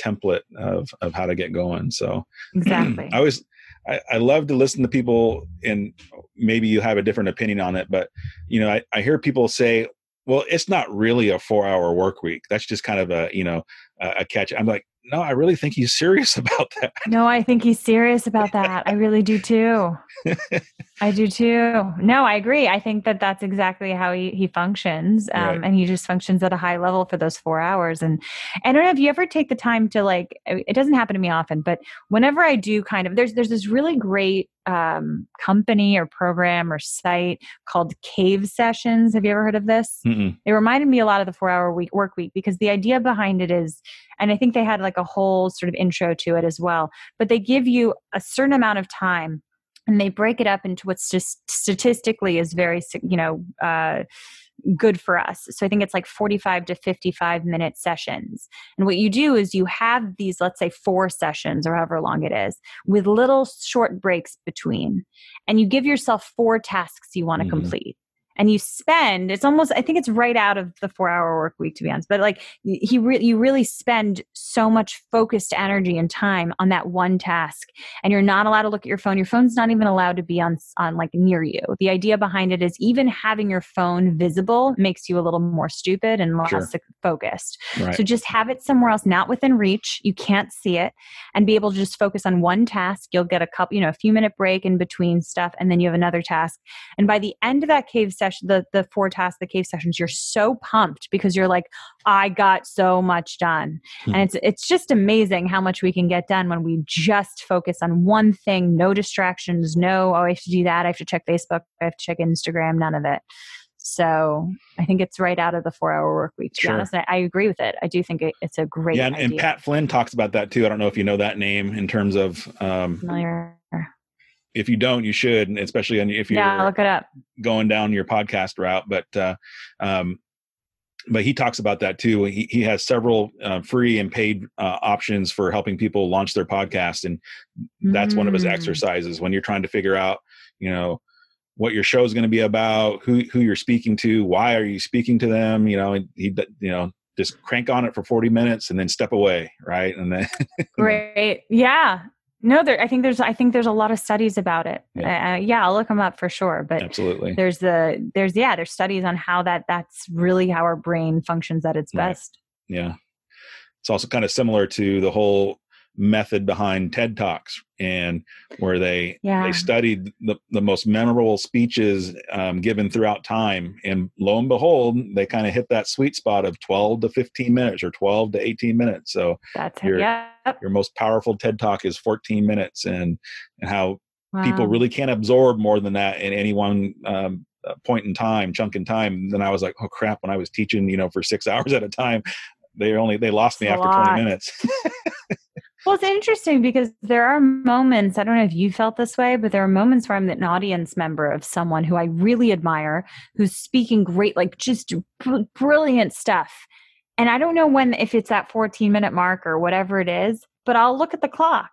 Speaker 1: template of of how to get going. So [clears throat]
Speaker 2: Exactly.
Speaker 1: I always I, I love to listen to people and maybe you have a different opinion on it, but you know, I, I hear people say, well, it's not really a four hour work week. That's just kind of a, you know, a, a catch. I'm like, no, I really think he's serious [laughs] about that.
Speaker 2: No, I think he's serious about that. I really do too. [laughs] I do too. No, I agree. I think that that's exactly how he, he functions. Um,
Speaker 1: Right.
Speaker 2: And he just functions at a high level for those four hours. And I don't know if you ever take the time to like, it doesn't happen to me often, but whenever I do kind of, there's, there's this really great um, company or program or site called Cave Sessions. Have you ever heard of this?
Speaker 1: Mm-mm.
Speaker 2: it reminded me a lot of the four hour week work week because the idea behind it is and i think they had like a whole sort of intro to it as well but they give you a certain amount of time and they break it up into what's just statistically is very you know uh, good for us. So i think it's like 45 to 55 minute sessions. And what you do is you have these let's say four sessions or however long it is with little short breaks between. And you give yourself four tasks you want to
Speaker 1: Mhm.
Speaker 2: complete and you spend it's almost i think it's right out of the four hour work week to be honest but like he re- you really spend so much focused energy and time on that one task and you're not allowed to look at your phone your phone's not even allowed to be on on like near you the idea behind it is even having your phone visible makes you a little more stupid and less
Speaker 1: Sure.
Speaker 2: focused
Speaker 1: Right.
Speaker 2: so just have it somewhere else, not within reach. You can't see it, and be able to just focus on one task. You'll get a couple, you know, a few minute break in between stuff, and then you have another task. And by the end of that cave session, the the four tasks, the cave sessions, you're so pumped because you're like, I got so much done,
Speaker 1: Hmm.
Speaker 2: and it's it's just amazing how much we can get done when we just focus on one thing, no distractions, no, oh, I have to do that, I have to check Facebook, I have to check Instagram, none of it. So I think it's right out of the four hour work week, to
Speaker 1: Sure.
Speaker 2: be honest. I, I agree with it. I do think it, it's a great
Speaker 1: yeah, and, and. Pat Flynn talks about that too. I don't know if you know that name in terms of um,
Speaker 2: Familiar.
Speaker 1: If you don't, you should, and especially on- if you're
Speaker 2: Yeah, look it up.
Speaker 1: going down your podcast route. But uh, um, but he talks about that too. He he has several uh, free and paid uh, options for helping people launch their podcast, and that's one of his
Speaker 2: Mm.
Speaker 1: exercises when you're trying to figure out, you know, what your show is going to be about, who who you're speaking to, why are you speaking to them, you know, and he you know just crank on it for 40 minutes and then step away, right? And then [laughs]
Speaker 2: Great. Yeah. No, there. I think there's. I think there's a lot of studies about it.
Speaker 1: Yeah.
Speaker 2: Uh, yeah, I'll look them up for sure. But
Speaker 1: absolutely,
Speaker 2: there's the there's yeah there's studies on how that that's really how our brain functions at its
Speaker 1: Right.
Speaker 2: best.
Speaker 1: yeah. It's also kind of similar to the whole method behind TED Talks and where they
Speaker 2: Yeah.
Speaker 1: they studied the, the most memorable speeches um, given throughout time. And lo and behold they kind of hit that sweet spot of 12 to 15 minutes or 12 to 18 minutes. So
Speaker 2: That's
Speaker 1: You're-
Speaker 2: yeah.
Speaker 1: your most powerful ted talk is 14 minutes and and how people really can't absorb more than that in any one um, uh, point in time chunk in time. Then i was like oh crap when i was teaching you know for six [laughs] hours at a time. They only they lost me after 20 minutes [laughs]
Speaker 2: Well, it's interesting because there are moments, I don't know if you felt this way, but there are moments where I'm an audience member of someone who I really admire, who's speaking great, like just brilliant stuff. And I don't know when, if it's that 14 minute mark or whatever it is, but I'll look at the clock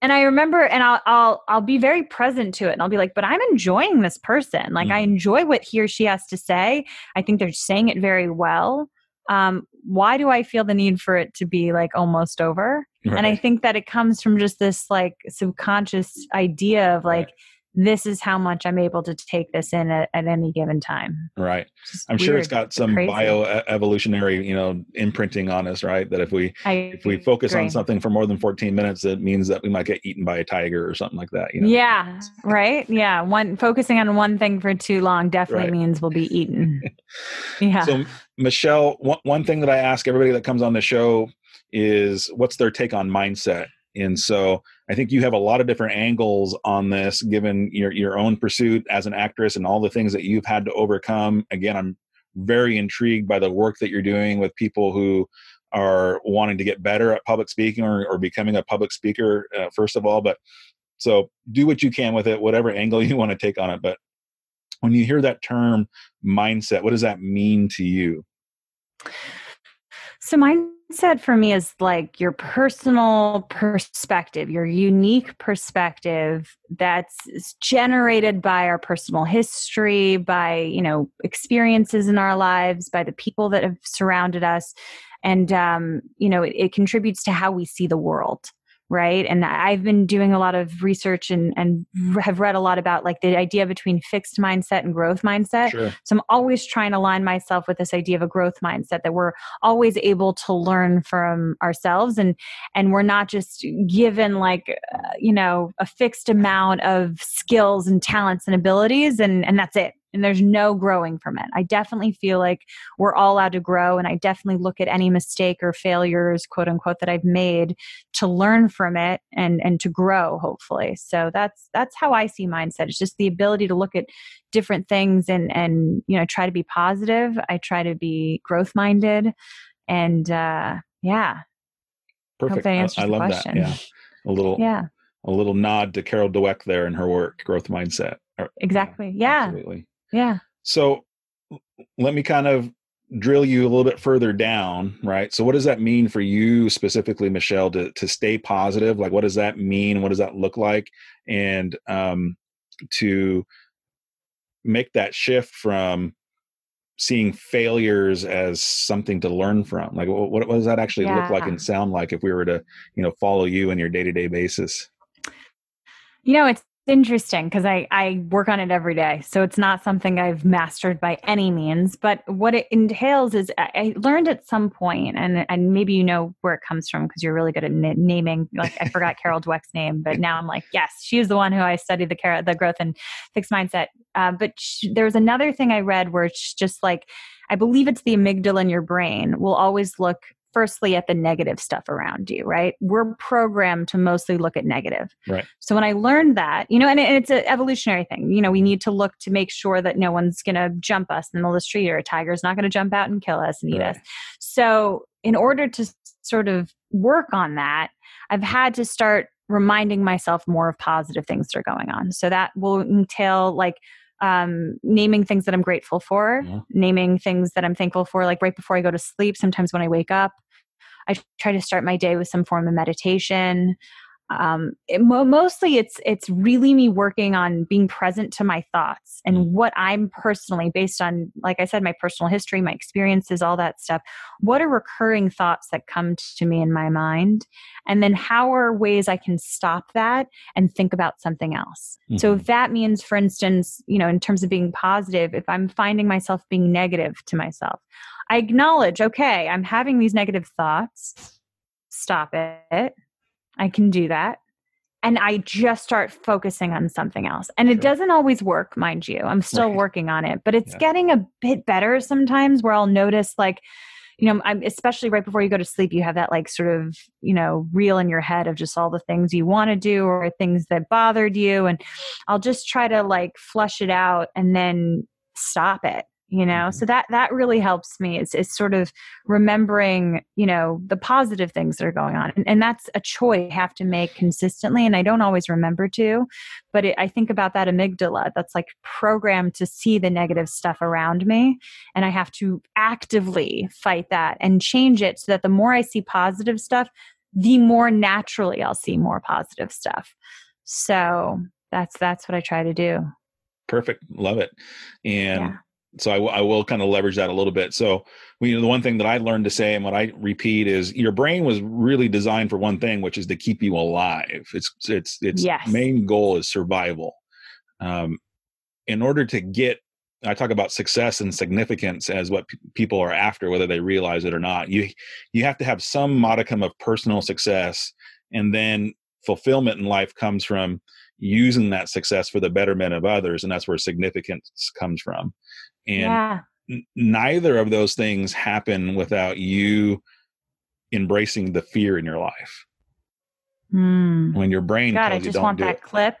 Speaker 2: and I remember, and I'll I'll I'll be very present to it, and I'll be like, but I'm enjoying this person. Like mm. I enjoy what he or she has to say. I think they're saying it very well. Um, why do I feel the need for it to be like almost over? Right. And I think that it comes from just this like subconscious idea of like. Right this is how much I'm able to take this in at, at any given time.
Speaker 1: Right. I'm weird. sure it's got some bio evolutionary, you know, imprinting on us, right? That if we I if we focus agree. on something for more than 14 minutes, it means that we might get eaten by a tiger or something like that. You know?
Speaker 2: Yeah. Right. [laughs] Yeah. One focusing on one thing for too long definitely right. means we'll be eaten. [laughs] yeah.
Speaker 1: So Michelle, one, one thing that I ask everybody that comes on the show is what's their take on mindset and so I think you have a lot of different angles on this, given your your own pursuit as an actress and all the things that you've had to overcome. Again, I'm very intrigued by the work that you're doing with people who are wanting to get better at public speaking or, or becoming a public speaker, uh, first of all. But so do what you can with it, whatever angle you want to take on it. But when you hear that term mindset, what does that mean to you?
Speaker 2: So, mine mindset for me is like your personal perspective, your unique perspective that's generated by our personal history, by, you know, experiences in our lives, by the people that have surrounded us. And, um, you know, it, it contributes to how we see the world right? And i've been doing a lot of research and and have read a lot about like the idea between fixed mindset and growth mindset. Sure. so i'm always trying to align myself with this idea of a growth mindset that we're always able to learn from ourselves. And and we're not just given like uh, you know a fixed amount of skills and talents and abilities and and that's it and there's no growing from it. I definitely feel like we're all allowed to grow, and I definitely look at any mistake or failures, quote unquote, that I've made to learn from it and and to grow, hopefully. So that's that's how I see mindset. It's just the ability to look at different things and and you know try to be positive. I try to be growth minded, and uh, yeah.
Speaker 1: Perfect. I, I love question. that. Yeah, a little. Yeah. A little nod to Carol Dweck there in her work, growth mindset.
Speaker 2: Exactly. Yeah. Absolutely. Yeah.
Speaker 1: So let me kind of drill you a little bit further down, right? So what does that mean for you specifically, Michelle, to to stay positive? Like what does that mean? What does that look like? And um to make that shift from seeing failures as something to learn from like what, what does that actually yeah. look like and sound like if we were to you know follow you in your day-to-day basis
Speaker 2: you know it's interesting because I, I work on it every day. So it's not something I've mastered by any means. But what it entails is I learned at some point, and, and maybe you know where it comes from because you're really good at n- naming. Like I forgot Carol Dweck's name, but now I'm like, yes, she's the one who I studied the, car- the growth and fixed mindset. Uh, but she, there was another thing I read where it's just like, I believe it's the amygdala in your brain will always look firstly at the negative stuff around you, right? We're programmed to mostly look at negative.
Speaker 1: Right.
Speaker 2: So when I learned that, you know, and it's an evolutionary thing, you know, we need to look to make sure that no one's going to jump us in the middle of the street or a tiger's not going to jump out and kill us and eat right. us. So in order to sort of work on that, I've had to start reminding myself more of positive things that are going on. So that will entail like um, naming things that I'm grateful for, yeah. naming things that I'm thankful for, like right before I go to sleep, sometimes when I wake up. I try to start my day with some form of meditation um, it, mostly it's it's really me working on being present to my thoughts and mm. what i'm personally based on like i said my personal history my experiences all that stuff. What are recurring thoughts that come to me in my mind? And then how are ways i can stop that and think about something else? Mm-hmm. so if that means for instance you know in terms of being positive if i'm finding myself being negative to myself i acknowledge okay i'm having these negative thoughts. Stop it I can do that. And I just start focusing on something else. And it doesn't always work, mind you. I'm still right. working on it, but it's yeah. getting a bit better sometimes where I'll notice like, you know, I'm especially right before you go to sleep, you have that like sort of, you know, reel in your head of just all the things you want to do or things that bothered you. And I'll just try to like flush it out and then stop it you know mm-hmm. so that that really helps me is, is sort of remembering you know the positive things that are going on and, and that's a choice i have to make consistently and i don't always remember to but it, i think about that amygdala that's like programmed to see the negative stuff around me and i have to actively fight that and change it so that the more i see positive stuff the more naturally I'll see more positive stuff. So that's that's what I try to do.
Speaker 1: Perfect. Love it. And yeah. So I, w- I will kind of leverage that a little bit. So we, the one thing that I learned to say and what I repeat is your brain was really designed for one thing, which is to keep you alive. It's it's its yes. main goal is survival. Um, in order to get I talk about success and significance as what p- people are after, whether they realize it or not. You you have to have some modicum of personal success, and then fulfillment in life comes from using that success for the betterment of others, and that's where significance comes from. And yeah. n- neither of those things happen without you embracing the fear in your life.
Speaker 2: Mm.
Speaker 1: When your brain
Speaker 2: God,
Speaker 1: tells
Speaker 2: I
Speaker 1: you
Speaker 2: just
Speaker 1: don't
Speaker 2: want
Speaker 1: do
Speaker 2: that
Speaker 1: it.
Speaker 2: clip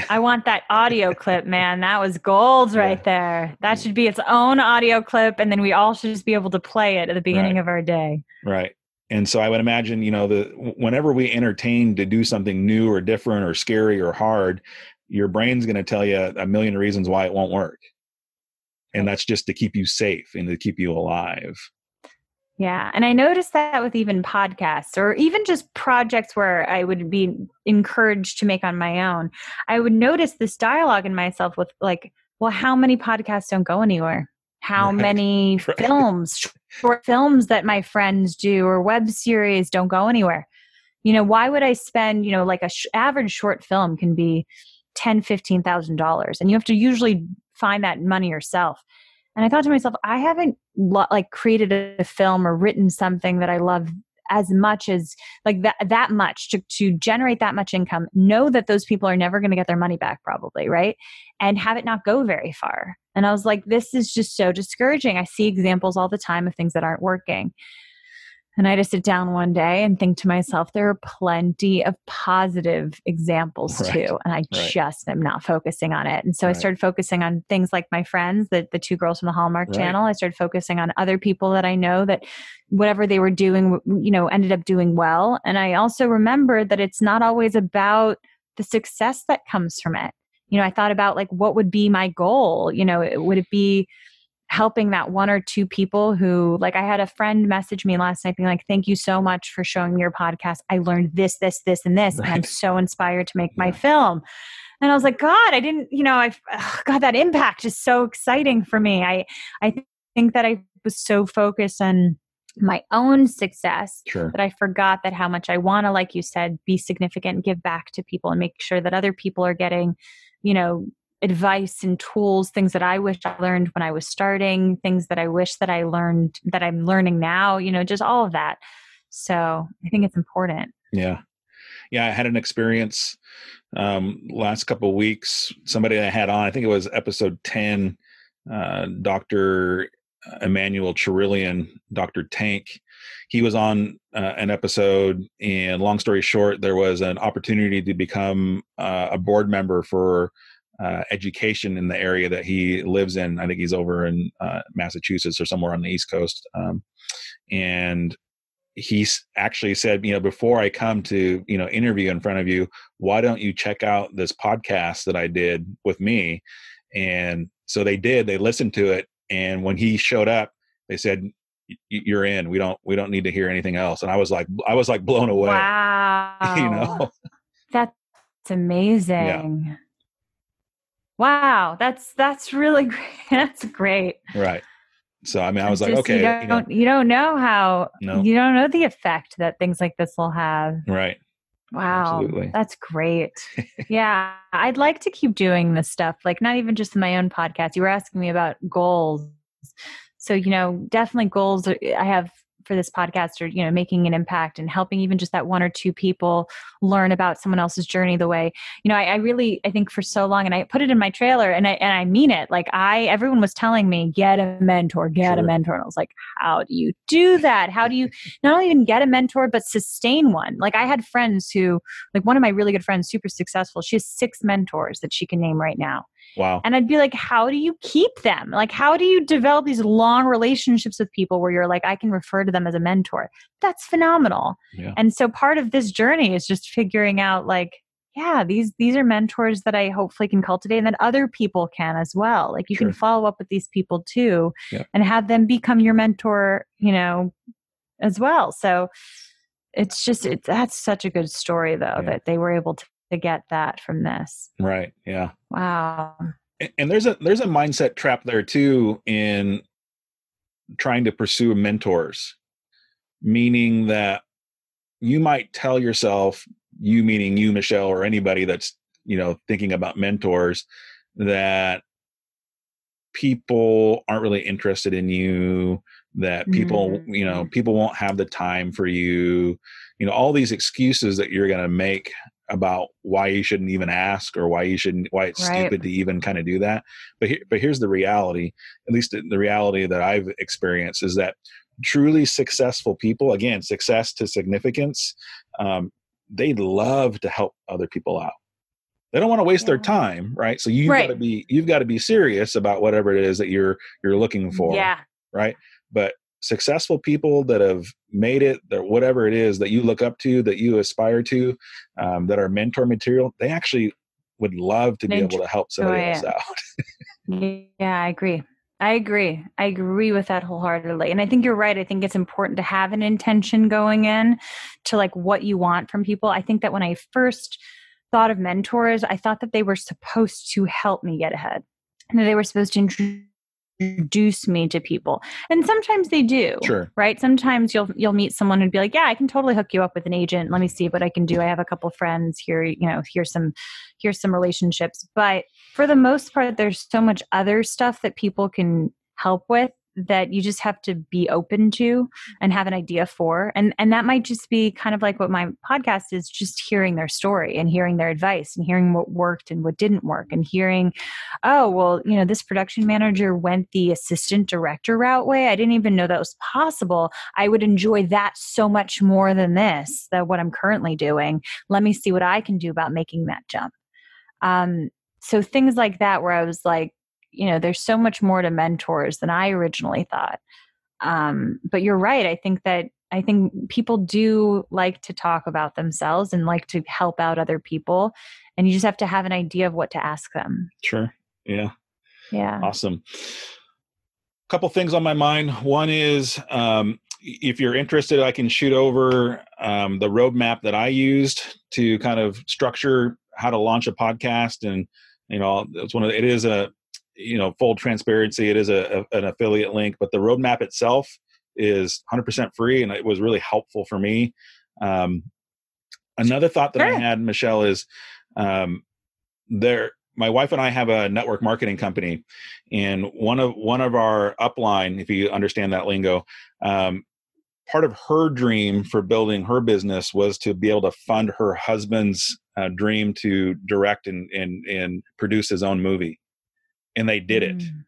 Speaker 2: [laughs] I want that audio clip, man. That was gold right there. That should be its own audio clip, and then we all should just be able to play it at the beginning
Speaker 1: right.
Speaker 2: of our day.
Speaker 1: Right. And so I would imagine, you know, the whenever we entertain to do something new or different or scary or hard, your brain's going to tell you a million reasons why it won't work. And that's just to keep you safe and to keep you alive.
Speaker 2: Yeah. And I noticed that with even podcasts or even just projects where I would be encouraged to make on my own. I would notice this dialogue in myself with, like, well, how many podcasts don't go anywhere? How right. many [laughs] right. films, short films that my friends do or web series don't go anywhere? You know, why would I spend, you know, like a sh- average short film can be ten, fifteen thousand dollars, and you have to usually find that money yourself. And I thought to myself, I haven't lo- like created a film or written something that I love as much as like that that much to, to generate that much income know that those people are never going to get their money back probably right? And have it not go very far. And i was like this is just so discouraging. I see examples all the time of things that aren't working and I to sit down one day and think to myself, there are plenty of positive examples right. too. And I right. just am not focusing on it. And so right. I started focusing on things like my friends, the, the two girls from the Hallmark channel. I started focusing on other people that I know that whatever they were doing, you know, ended up doing well. And I also remembered that it's not always about the success that comes from it. You know, I thought about like, what would be my goal? You know, would it be, helping that one or two people who like i had a friend message me last night being like thank you so much for showing your podcast i learned this this this and this right. and i'm so inspired to make yeah. my film and i was like god i didn't you know i god that impact is so exciting for me i i think that i was so focused on my own success
Speaker 1: sure.
Speaker 2: that i forgot that how much i want to like you said be significant give back to people and make sure that other people are getting you know advice and tools things that i wish i learned when i was starting things that i wish that i learned that i'm learning now you know just all of that. So i think it's important.
Speaker 1: Yeah. Yeah i had an experience um last couple of weeks somebody i had on i think it was episode 10 uh dr emmanuel Cherillian, dr tank. He was on uh, an episode and long story short there was an opportunity to become uh, a board member for uh, education in the area that he lives in. I think he's over in uh, Massachusetts or somewhere on the East Coast. Um, and he's actually said, you know, before I come to, you know, interview in front of you, why don't you check out this podcast that I did with me? And so they did, they listened to it. And when he showed up, they said, you're in, we don't, we don't need to hear anything else. And I was like, I was like blown away. [laughs]
Speaker 2: Wow.
Speaker 1: you know,
Speaker 2: that's amazing. Yeah. Wow, that's that's really [laughs] great. That's great.
Speaker 1: Right. So I mean, I was like, okay,
Speaker 2: you don't, you, know, you don't know how
Speaker 1: no.
Speaker 2: you don't know the effect that things like this will have.
Speaker 1: Right.
Speaker 2: Wow,
Speaker 1: Absolutely.
Speaker 2: that's great. [laughs] yeah, I'd like to keep doing this stuff. Like not even just in my own podcast. You were asking me about goals. So you know, definitely goals. Uh, I have for this podcast or you know making an impact and helping even just that one or two people learn about someone else's journey the way you know I, I, really i think for so long and i put it in my trailer and i and i mean it like i everyone was telling me get a mentor get sure. a mentor and i was like how do you do that how do you [laughs] not only even get a mentor but sustain one like i had friends who like one of my really good friends super successful she has six mentors that she can name right now
Speaker 1: Wow.
Speaker 2: And I'd be like, how do you keep them? Like, how do you develop these long relationships with people where you're like, I can refer to them as a mentor? That's phenomenal.
Speaker 1: Yeah.
Speaker 2: And so part of this journey is just figuring out like, yeah, these these are mentors that I hopefully can cultivate and that other people can as well. Like you sure. can follow up with these people too
Speaker 1: yeah.
Speaker 2: and have them become your mentor, you know, as well. So it's just it, that's such a good story though
Speaker 1: Yeah.
Speaker 2: that they were able to, to get that from this.
Speaker 1: Right. Yeah.
Speaker 2: Wow.
Speaker 1: And- and there's a there's a mindset trap there too in trying to pursue mentors meaning that you might tell yourself you meaning you michelle or anybody that's you know thinking about mentors that people aren't really interested in you that people you know people won't have the time for you. You know all these excuses that you're going to make about why you shouldn't even ask or why you shouldn't why it's
Speaker 2: Right.
Speaker 1: stupid to even kind of do that. But here, but here's the reality at least the reality that i've experienced is that truly successful people again success to significance um, they love to help other people out they don't want to waste their time right so you've
Speaker 2: Right.
Speaker 1: got to be you've got to be serious about whatever it is that you're you're looking for
Speaker 2: Yeah.
Speaker 1: right but successful people that have made it that whatever it is that you look up to that you aspire to um, that are mentor material they actually would love to be able to help somebody
Speaker 2: Enjoy
Speaker 1: else out [laughs]
Speaker 2: Yeah, I agree. I agree. I agree with that wholeheartedly. And I think you're right. I think it's important to have an intention going in to like what you want from people. I think that when I first thought of mentors, I thought that they were supposed to help me get ahead. And that they were supposed to introduce me to people. And sometimes they do.
Speaker 1: sure
Speaker 2: Right? Sometimes you'll you'll meet someone and be like, "Yeah, I can totally hook you up with an agent. Let me see what I can do. I have a couple friends here, you know, here's some here's some relationships." But for the most part there's so much other stuff that people can help with that you just have to be open to and have an idea for. And and that might just be kind of like what my podcast is just hearing their story and hearing their advice and hearing what worked and what didn't work and hearing oh well you know this production manager went the assistant director route way. I didn't even know that was possible. I would enjoy that so much more than this than what i'm currently doing. Let me see what i can do about making that jump um, so things like that where i was like you know there's so much more to mentors than i originally thought um, but you're right i think that i think people do like to talk about themselves and like to help out other people and you just have to have an idea of what to ask them
Speaker 1: sure yeah
Speaker 2: yeah
Speaker 1: Awesome. Couple things on my mind. One is um, if you're interested, I can shoot over um, the roadmap that I used to kind of structure how to launch a podcast. And you know, it's one of the, it is a you know full transparency. It is a, a an affiliate link, but the roadmap itself is 100% free, and it was really helpful for me. Um, another thought that I had, Michelle, is um, there. My wife and I have a network marketing company, and one of one of our upline, if you understand that lingo, um, part of her dream for building her business was to be able to fund her husband's uh, dream to direct and, and and produce his own movie, and they did it
Speaker 2: Mm.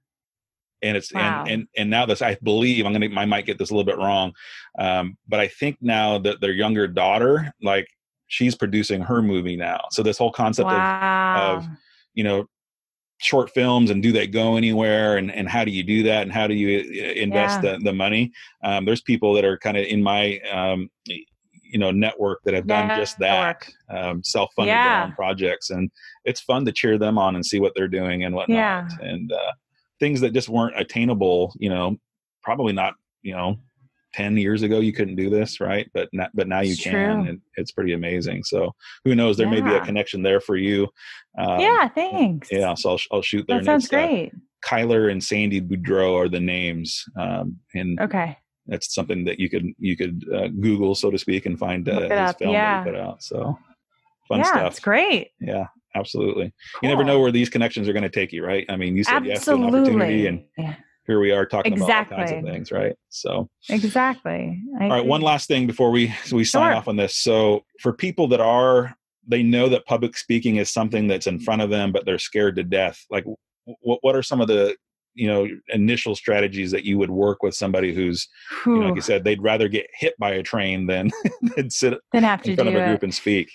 Speaker 1: and it's
Speaker 2: Wow.
Speaker 1: and, and and now this i believe i'm gonna i might get this a little bit wrong um, but i think now that their younger daughter like she's producing her movie now so this whole concept of
Speaker 2: wow.
Speaker 1: you know short films and do they go anywhere and, and how do you do that and how do you uh, invest
Speaker 2: Yeah.
Speaker 1: the, the money um, there's people that are kind of in my um, you know network that have done just that um, self-funded
Speaker 2: Yeah.
Speaker 1: their own projects and it's fun to cheer them on and see what they're doing and whatnot
Speaker 2: Yeah.
Speaker 1: and uh, things that just weren't attainable you know probably not you know 10 years ago you couldn't do this right? But not, but now you
Speaker 2: It's
Speaker 1: can
Speaker 2: true.
Speaker 1: and it's pretty amazing. So who knows? There may be a connection there for you. Um,
Speaker 2: yeah thanks.
Speaker 1: yeah so i'll, I'll shoot there
Speaker 2: that sounds
Speaker 1: uh,
Speaker 2: great.
Speaker 1: Kyler and sandy boudreau are the names um, and
Speaker 2: okay.
Speaker 1: that's something that you could you could uh, google so to speak and find uh, his film
Speaker 2: yeah.
Speaker 1: that he put out. So fun
Speaker 2: yeah
Speaker 1: stuff.
Speaker 2: it's great.
Speaker 1: Yeah absolutely. You never know where these connections are going to take you right? I mean you said yes to an opportunity
Speaker 2: absolutely
Speaker 1: and
Speaker 2: yeah,
Speaker 1: here we are talking about all kinds of things right? So
Speaker 2: exactly. I
Speaker 1: all right one last thing before we we sign
Speaker 2: Sure.
Speaker 1: off on this. So for people that are they know that public speaking is something that's in front of them but they're scared to death like what what are some of the you know initial strategies that you would work with somebody who's you know, like you said they'd rather get hit by a train than [laughs] than sit
Speaker 2: then have
Speaker 1: in
Speaker 2: to
Speaker 1: front
Speaker 2: do
Speaker 1: of a
Speaker 2: it
Speaker 1: group and speak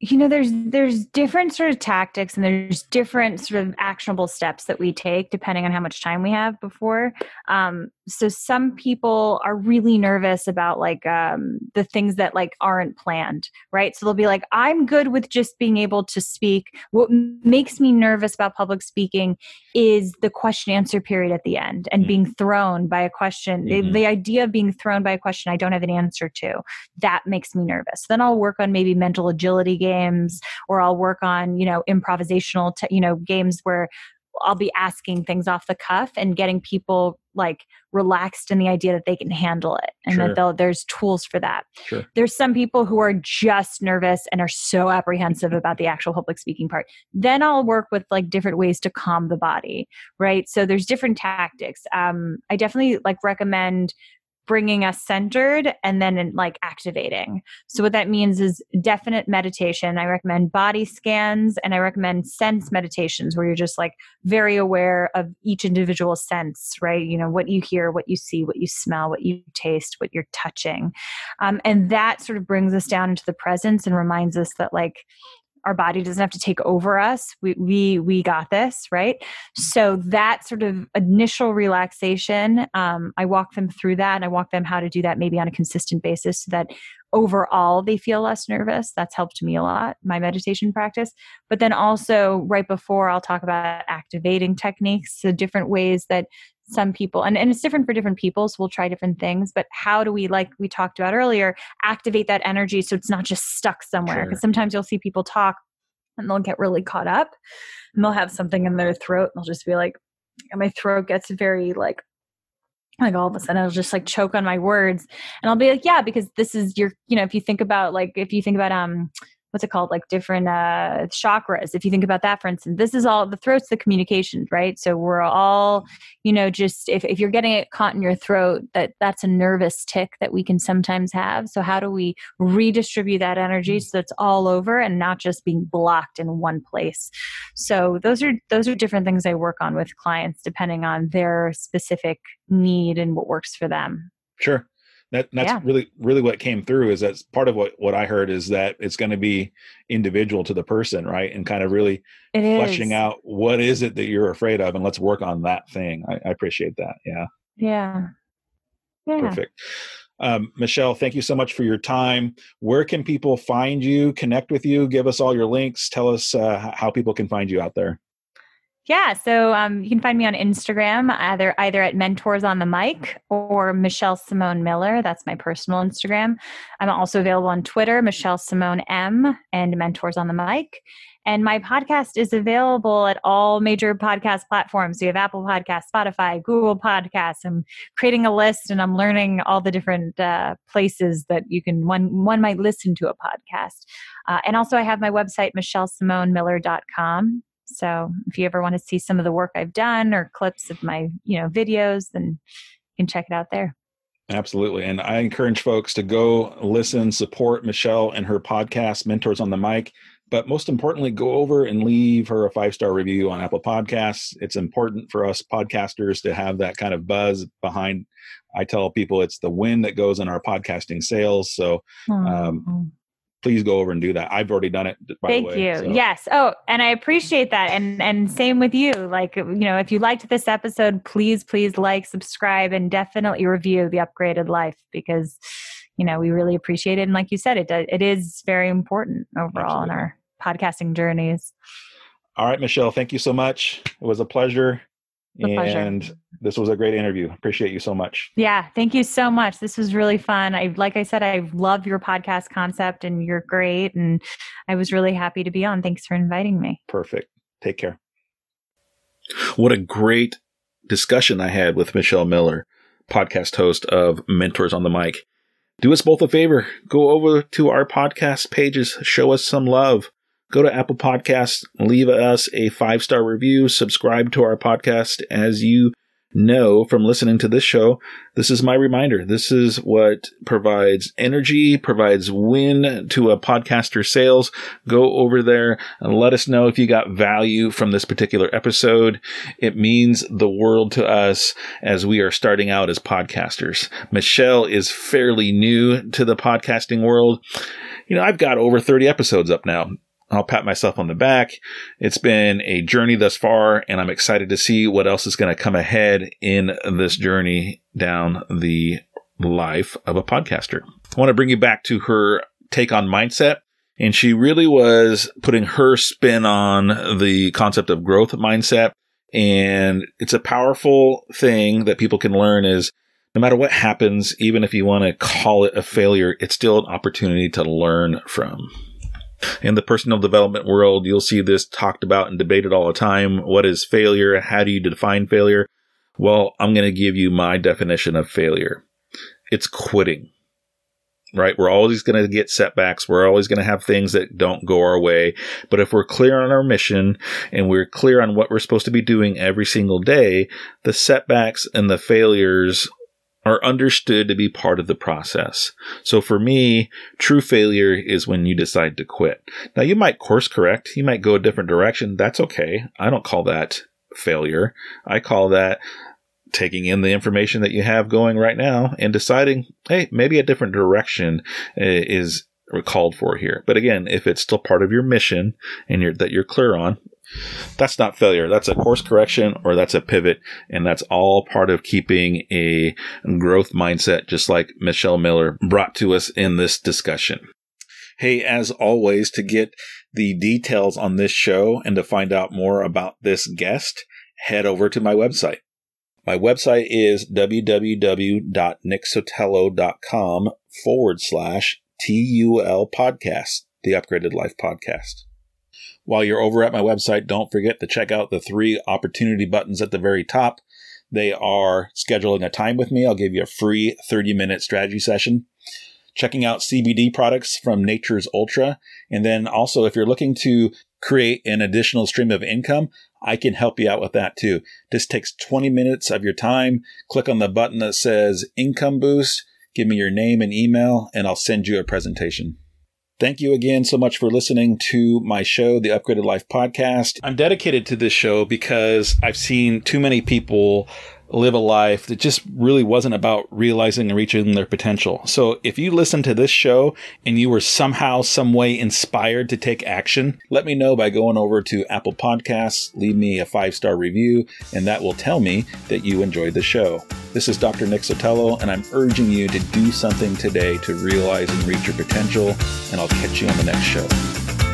Speaker 2: you know there's there's different sort of tactics and there's different sort of actionable steps that we take depending on how much time we have before um, so some people are really nervous about like um, the things that like aren't planned right so they'll be like i'm good with just being able to speak what makes me nervous about public speaking is the question answer period at the end and mm-hmm. being thrown by a question mm-hmm. the, the idea of being thrown by a question i don't have an answer to that makes me nervous then i'll work on maybe mental agility games or I'll work on, you know, improvisational, te- you know, games where I'll be asking things off the cuff and getting people like relaxed in the idea that they can handle it and sure. that there's tools for that. Sure. There's some people who are just nervous and are so apprehensive about the actual public speaking part. Then I'll work with like different ways to calm the body, right? So there's different tactics. Um, I definitely like recommend bringing us centered and then like activating. So what that means is definite meditation. I recommend body scans and I recommend sense meditations where you're just like very aware of each individual sense, right? You know, what you hear, what you see, what you smell, what you taste, what you're touching. Um, and that sort of brings us down into the presence and reminds us that like our body doesn't have to take over us. We we we got this right? So that sort of initial relaxation um, i walk them through that and i walk them how to do that maybe on a consistent basis so that overall they feel less nervous. That's helped me a lot my meditation practice. But then also right before i'll talk about activating techniques so different ways that some people and, and it's different for different people so we'll try different things but how do we like we talked about earlier activate that energy so it's not just stuck somewhere because sure. sometimes you'll see people talk and they'll get really caught up and they'll have something in their throat and they'll just be like my throat gets very like like all of a sudden I'll just like choke on my words and I'll be like yeah because this is your you know if you think about like if you think about um what's it called? Like different uh chakras. If you think about that for instance this is all the throat's the communications right? So we're all you know just if, if you're getting it caught in your throat that that's a nervous tic that we can sometimes have. So how do we redistribute that energy mm. so it's all over and not just being blocked in one place? So those are those are different things i work on with clients depending on their specific need and what works for them.
Speaker 1: Sure that that's yeah. really really what came through is that part of what what I heard is that it's going to be individual to the person, right? And kind of really it fleshing is. out what is it that you're afraid of, and let's work on that thing. I, I appreciate that. Yeah.
Speaker 2: Yeah.
Speaker 1: Yeah. Perfect. Um, Michelle, thank you so much for your time. Where can people find you, connect with you? Give us all your links. Tell us uh, how people can find you out there.
Speaker 2: Yeah, so um, you can find me on Instagram either either at Mentors on the Mic or Michelle Simone Miller. That's my personal Instagram. I'm also available on Twitter, Michelle Simone M, and Mentors on the Mic. And my podcast is available at all major podcast platforms. So you have Apple Podcasts, Spotify, Google Podcasts. I'm creating a list and I'm learning all the different uh, places that you can one one might listen to a podcast. Uh, and also, I have my website, michellesimonemiller.com. So if you ever want to see some of the work I've done or clips of my, you know, videos, then you can check it out there.
Speaker 1: Absolutely. And I encourage folks to go listen, support Michelle and her podcast, Mentors on the Mic. But most importantly, go over and leave her a five star review on Apple Podcasts. It's important for us podcasters to have that kind of buzz behind. I tell people it's the wind that goes in our podcasting sails. So um, please go over and do that. I've already done it.
Speaker 2: Thank
Speaker 1: way,
Speaker 2: you. So. Yes. Oh, and I appreciate that. And and same with you. Like you know, if you liked this episode, please please like, subscribe, and definitely review the Upgraded Life because you know we really appreciate it. And like you said, it does, it is very important overall Absolutely. in our podcasting journeys.
Speaker 1: All right, Michelle. Thank you so much. It was a pleasure and this was a great interview. Appreciate you so much.
Speaker 2: Yeah, thank you so much. This was really fun. I like I said, I love your podcast concept and you're great. And I was really happy to be on. Thanks for inviting me.
Speaker 1: Perfect. Take care. What a great discussion I had with Michelle Miller, podcast host of Mentors on the Mic. Do us both a favor. Go over to our podcast pages, show us some love go to Apple Podcasts, leave us a five star review, subscribe to our podcast as you know from listening to this show, this is my reminder. This is what provides energy, provides win to a podcaster sails. Go over there and let us know if you got value from this particular episode. It means the world to us as we are starting out as podcasters. Michelle is fairly new to the podcasting world. You know, I've got over 30 episodes up now. I'll pat myself on the back. It's been a journey thus far, and I'm excited to see what else is going to come ahead in this journey down the life of a podcaster. I want to bring you back to her take on mindset. And she really was putting her spin on the concept of growth mindset. And it's a powerful thing that people can learn is no matter what happens, even if you want to call it a failure, it's still an opportunity to learn from. In the personal development world, you'll see this talked about and debated all the time. What is failure? How do you define failure? Well, I'm going to give you my definition of failure. It's quitting. Right? We're always going to get setbacks. We're always going to have things that don't go our way. But if we're clear on our mission and we're clear on what we're supposed to be doing every single day, the setbacks and the failures are understood to be part of the process. So for me, true failure is when you decide to quit. Now you might course correct. You might go a different direction. That's okay. I don't call that failure. I call that taking in the information that you have going right now and deciding, hey, maybe a different direction eh, is called for here. But again, if it's still part of your mission and you're, that you're clear on, that's not failure. That's a course correction or that's a pivot. And that's all part of keeping a growth mindset, just like Michelle Miller brought to us in this discussion. Hey, as always, to get the details on this show and to find out more about this guest, head over to my website. My website is www.nicksotelo.com forward slash TUL podcast, the Upgraded Life podcast. While you're over at my website, don't forget to check out the three opportunity buttons at the very top. They are scheduling a time with me. I'll give you a free 30 minute strategy session. Checking out CBD products from Nature's Ultra. And then also, if you're looking to create an additional stream of income, I can help you out with that too. This takes 20 minutes of your time. Click on the button that says Income Boost. Give me your name and email, and I'll send you a presentation. Thank you again so much for listening to my show, the Upgraded Life Podcast. I'm dedicated to this show because I've seen too many people live a life that just really wasn't about realizing and reaching their potential. So if you listen to this show and you were somehow, some way inspired to take action, let me know by going over to Apple Podcasts, leave me a five star review, and that will tell me that you enjoyed the show. This is Dr. Nick Sotelo, and I'm urging you to do something today to realize and reach your potential, and I'll catch you on the next show.